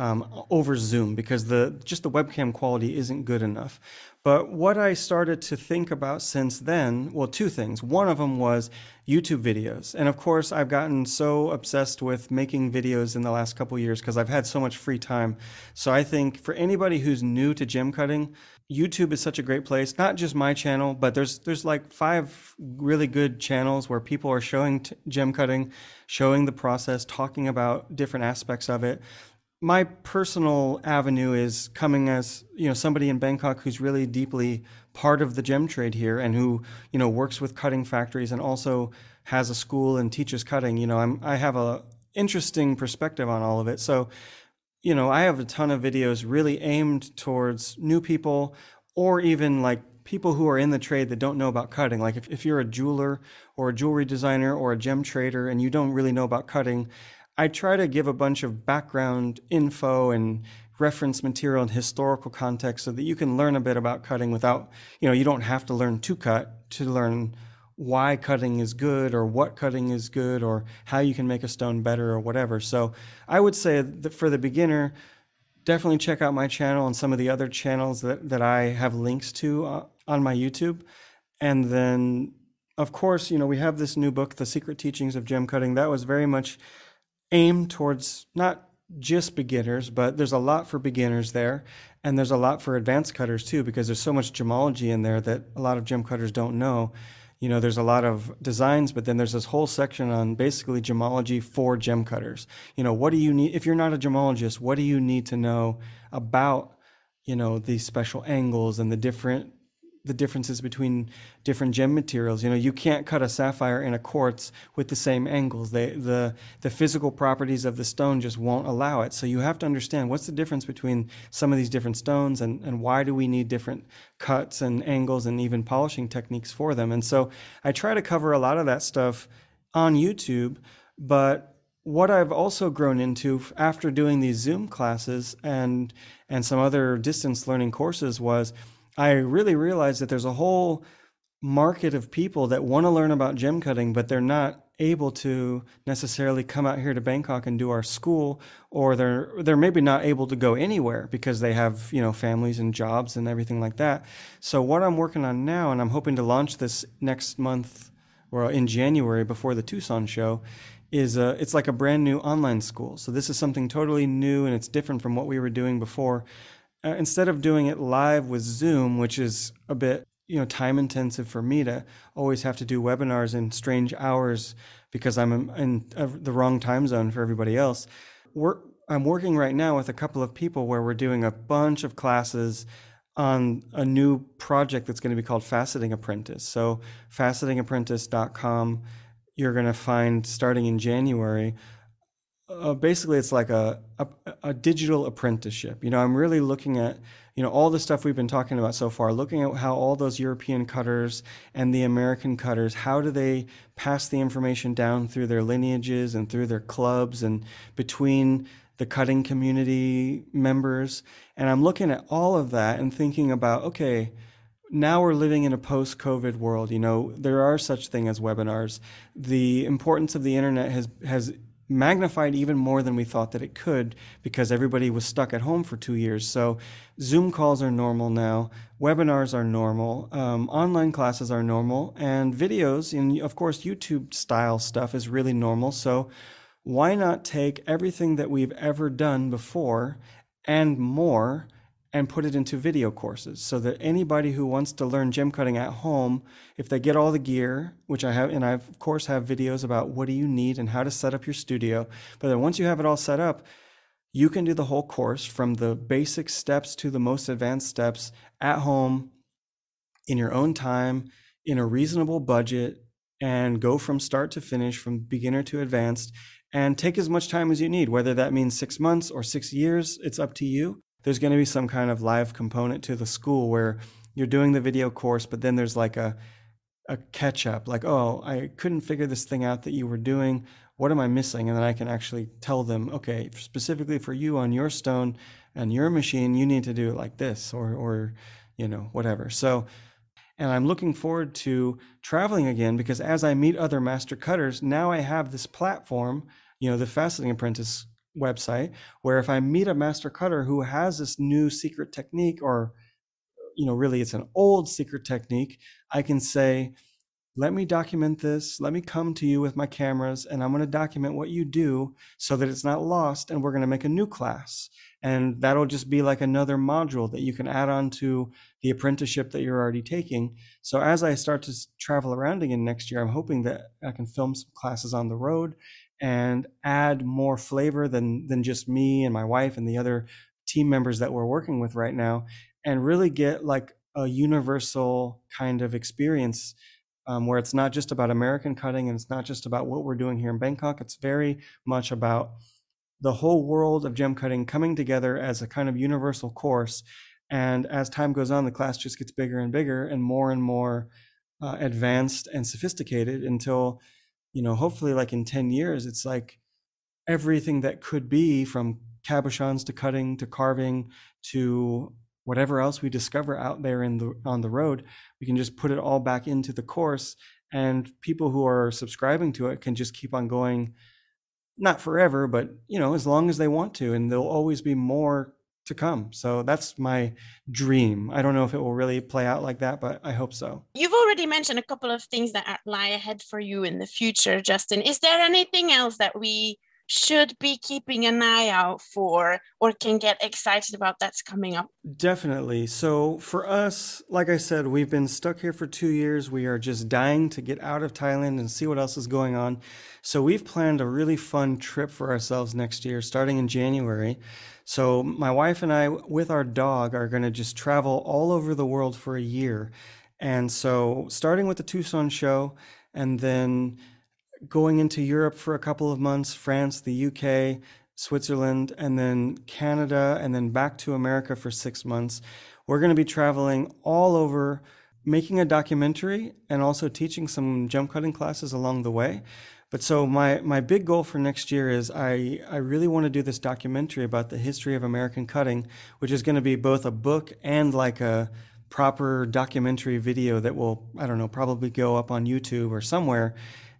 um, over Zoom because the just the webcam quality isn't good enough. But what I started to think about since then, well, two things. One of them was YouTube videos. And of course, I've gotten so obsessed with making videos in the last couple years because I've had so much free time. So I think for anybody who's new to gem cutting, YouTube is such a great place. Not just my channel, but there's there's like five really good channels where people are showing t- gem cutting, showing the process, talking about different aspects of it my personal avenue is coming as you know somebody in Bangkok who's really deeply part of the gem trade here and who you know works with cutting factories and also has a school and teaches cutting. You know I'm I have a interesting perspective on all of it. So you know I have a ton of videos really aimed towards new people or even like people who are in the trade that don't know about cutting. Like if, if you're a jeweler or a jewelry designer or a gem trader and you don't really know about cutting I try to give a bunch of background info and reference material and historical context so that you can learn a bit about cutting without, you know, you don't have to learn to cut to learn why cutting is good or what cutting is good or how you can make a stone better or whatever. So I would say that for the beginner, definitely check out my channel and some of the other channels that, that I have links to uh, on my YouTube. And then, of course, you know, we have this new book, The Secret Teachings of Gem Cutting. That was very much aimed towards not just beginners, but there's a lot for beginners there. And there's a lot for advanced cutters too, because there's so much gemology in there that a lot of gem cutters don't know. You know, there's a lot of designs, but then there's this whole section on basically gemology for gem cutters. You know, what do you need, if you're not a gemologist, what do you need to know about, you know, these special angles and the different the differences between different gem materials. You know, you can't cut a sapphire in a quartz with the same angles. They, the the physical properties of the stone just won't allow it. So you have to understand what's the difference between some of these different stones and, and why do we need different cuts and angles and even polishing techniques for them. And so I try to cover a lot of that stuff on YouTube, but what I've also grown into after doing these Zoom classes and and some other distance learning courses was I really realized that there's a whole market of people that want to learn about gem cutting, but they're not able to necessarily come out here to Bangkok and do our school, or they're they're maybe not able to go anywhere because they have you know families and jobs and everything like that. So what I'm working on now, and I'm hoping to launch this next month or in January before the Tucson show, is a, it's like a brand new online school. So this is something totally new and it's different from what we were doing before uh, instead of doing it live with Zoom, which is a bit you know time intensive for me to always have to do webinars in strange hours because I'm in, the wrong time zone for everybody else. We're I'm working right now with a couple of people where we're doing a bunch of classes on a new project that's going to be called Faceting Apprentice. So, facetingapprentice.com, you're going to find starting in January. Uh, basically, it's like a, a, a digital apprenticeship. You know, I'm really looking at you know all the stuff we've been talking about so far looking at how all those european cutters and the american cutters how do they pass the information down through their lineages and through their clubs and between the cutting community members. And I'm looking at all of that and thinking about, okay, now we're living in a post COVID world. You know, there are such thing as webinars. The importance of the internet has, has magnified even more than we thought that it could because everybody was stuck at home for two years. So Zoom calls are normal now, webinars are normal, um, online classes are normal, and videos and of course YouTube style stuff is really normal. So why not take everything that we've ever done before and more and put it into video courses so that anybody who wants to learn gem cutting at home, if they get all the gear, which I have, and I of course have videos about what do you need and how to set up your studio, but then once you have it all set up, you can do the whole course from the basic steps to the most advanced steps at home in your own time in a reasonable budget and go from start to finish from beginner to advanced and take as much time as you need, whether that means six months or six years, it's up to you. There's going to be some kind of live component to the school where you're doing the video course, but then there's like a, a catch up, like, oh, I couldn't figure this thing out that you were doing. What am I missing? And then I can actually tell them, okay, specifically for you on your stone and your machine, you need to do it like this or, or, you know, whatever. So, and I'm looking forward to traveling again because as I meet other master cutters, now I have this platform you know, the Faceting Apprentice website, where if I meet a master cutter who has this new secret technique, or, you know, really it's an old secret technique, I can say, let me document this. Let me come to you with my cameras and I'm going to document what you do so that it's not lost. And we're going to make a new class. And that'll just be like another module that you can add on to the apprenticeship that you're already taking. So as I start to travel around again next year, I'm hoping that I can film some classes on the road and add more flavor than than just me and my wife and the other team members that we're working with right now and really get like a universal kind of experience um, where it's not just about American cutting and it's not just about what we're doing here in Bangkok. It's very much about the whole world of gem cutting coming together as a kind of universal course. And as time goes on, the class just gets bigger and bigger and more and more uh, advanced and sophisticated until you know, hopefully like in 10 years, it's like everything that could be from cabochons to cutting to carving to whatever else we discover out there in the on the road, we can just put it all back into the course and people who are subscribing to it can just keep on going not forever, but you know, as long as they want to and there'll always be more to come. So that's my dream. I don't know if it will really play out like that, but I hope so. You've already mentioned a couple of things that lie ahead for you in the future, Justin. Is there anything else that we should be keeping an eye out for or can get excited about that's coming up? Definitely. So, for us, like I said, we've been stuck here for two years. We are just dying to get out of Thailand and see what else is going on. So, we've planned a really fun trip for ourselves next year, starting in January. So, my wife and I, with our dog, are going to just travel all over the world for a year. And so, starting with the Tucson show, and then going into Europe for a couple of months, France, the UK, Switzerland, and then Canada, and then back to America for six months. We're going to be traveling all over, making a documentary and also teaching some gem cutting classes along the way. But so my my big goal for next year is I I really want to do this documentary about the history of American cutting, which is going to be both a book and like a proper documentary video that will I don't know probably go up on YouTube or somewhere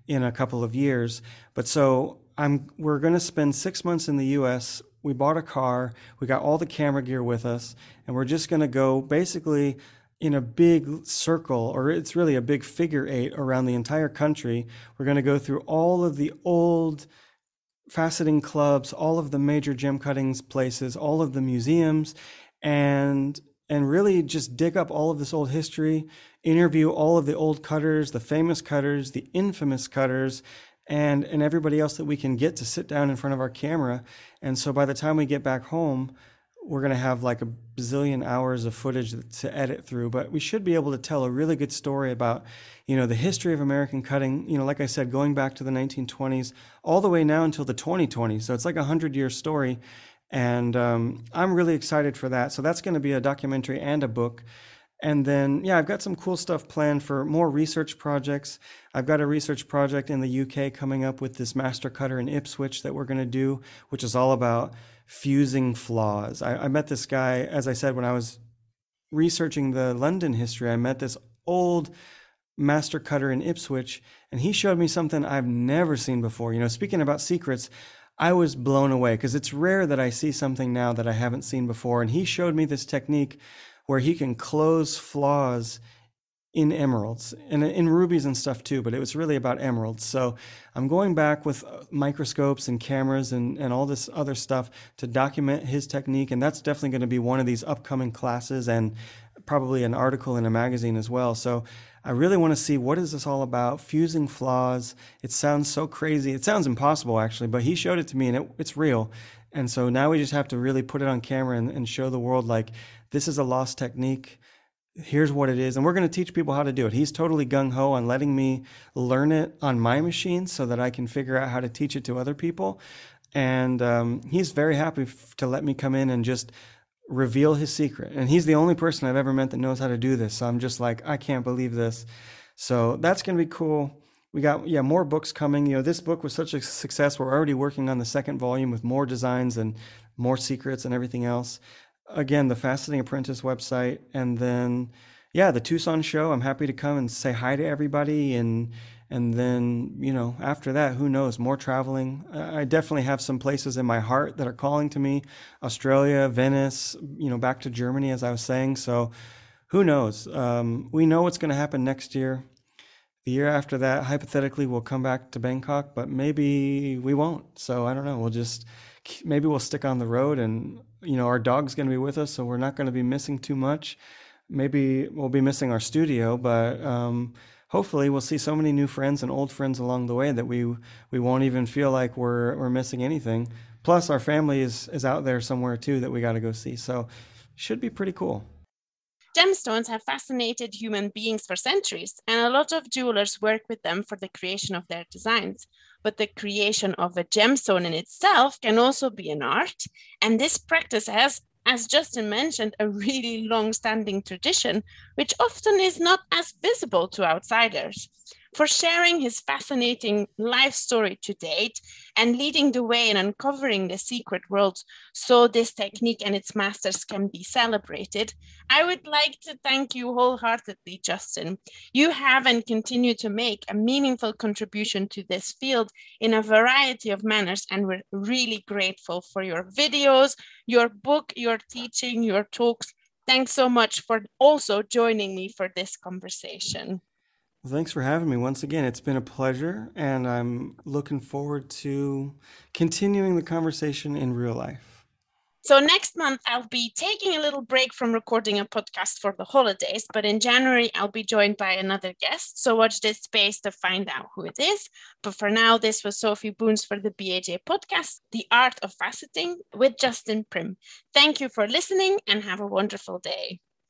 in a couple of years. But so I'm we're going to spend six months in the U.S. We bought a car. We got all the camera gear with us, and we're just going to go basically in a big circle, or it's really a big figure eight around the entire country. We're going to go through all of the old faceting clubs, all of the major gem cuttings places, all of the museums, and and really just dig up all of this old history, interview all of the old cutters, the famous cutters, the infamous cutters, and and everybody else that we can get to sit down in front of our camera. And so by the time we get back home, we're going to have like a bazillion hours of footage to edit through, but we should be able to tell a really good story about, you know, the history of American cutting. You know, like I said, going back to the 1920s all the way now until the 2020s. So it's like a hundred year story, and um, I'm really excited for that. So that's going to be a documentary and a book. And then, yeah, I've got some cool stuff planned for more research projects. I've got a research project in the UK coming up with this master cutter in Ipswich that we're going to do, which is all about fusing flaws. I, I met this guy, as I said, when I was researching the London history, I met this old master cutter in Ipswich, and he showed me something I've never seen before. You know, speaking about secrets, I was blown away because it's rare that I see something now that I haven't seen before. And he showed me this technique where he can close flaws in emeralds and in rubies and stuff too, but it was really about emeralds. So I'm going back with uh, microscopes and cameras and, and all this other stuff to document his technique. And that's definitely going to be one of these upcoming classes and probably an article in a magazine as well. So I really want to see what is this all about? Fusing flaws. It sounds so crazy. It sounds impossible actually, but he showed it to me and it, it's real. And so now we just have to really put it on camera and, and show the world like this is a lost technique. Here's what it is. And we're going to teach people how to do it. He's totally gung ho on letting me learn it on my machine so that I can figure out how to teach it to other people. And um, he's very happy f- to let me come in and just reveal his secret. And he's the only person I've ever met that knows how to do this. So I'm just like, I can't believe this. So that's going to be cool. We got, yeah, more books coming. You know, this book was such a success. We're already working on the second volume with more designs and more secrets and everything else again, the Faceting Apprentice website, and then yeah, the Tucson show. I'm happy to come and say hi to everybody, and and then you know after that, who knows? More traveling. I definitely have some places in my heart that are calling to me: Australia, Venice, you know, back to Germany, as I was saying. So who knows? Um, we know what's going to happen next year. The year after that, hypothetically, we'll come back to Bangkok, but maybe we won't. So I don't know. We'll just maybe we'll stick on the road and you know our dog's going to be with us so we're not going to be missing too much maybe we'll be missing our studio but um, hopefully we'll see so many new friends and old friends along the way that we we won't even feel like we're we're missing anything. Plus our family is is out there somewhere too that we got to go see. So should be pretty cool. Gemstones have fascinated human beings for centuries, and a lot of jewelers work with them for the creation of their designs. But the creation of a gemstone in itself can also be an art. And this practice has, as Justin mentioned, a really long standing tradition, which often is not as visible to outsiders for sharing his fascinating life story to date and leading the way in uncovering the secret world so this technique and its masters can be celebrated. I would like to thank you wholeheartedly, Justin. You have and continue to make a meaningful contribution to this field in a variety of manners, and we're really grateful for your videos, your book, your teaching, your talks. Thanks so much for also joining me for this conversation. Thanks for having me once again. It's been a pleasure, and I'm looking forward to continuing the conversation in real life. So, next month, I'll be taking a little break from recording a podcast for the holidays, but in January, I'll be joined by another guest. So, watch this space to find out who it is. But for now, this was Sophie Boons for the BAJ podcast, The Art of Faceting with Justin Prim. Thank you for listening and have a wonderful day.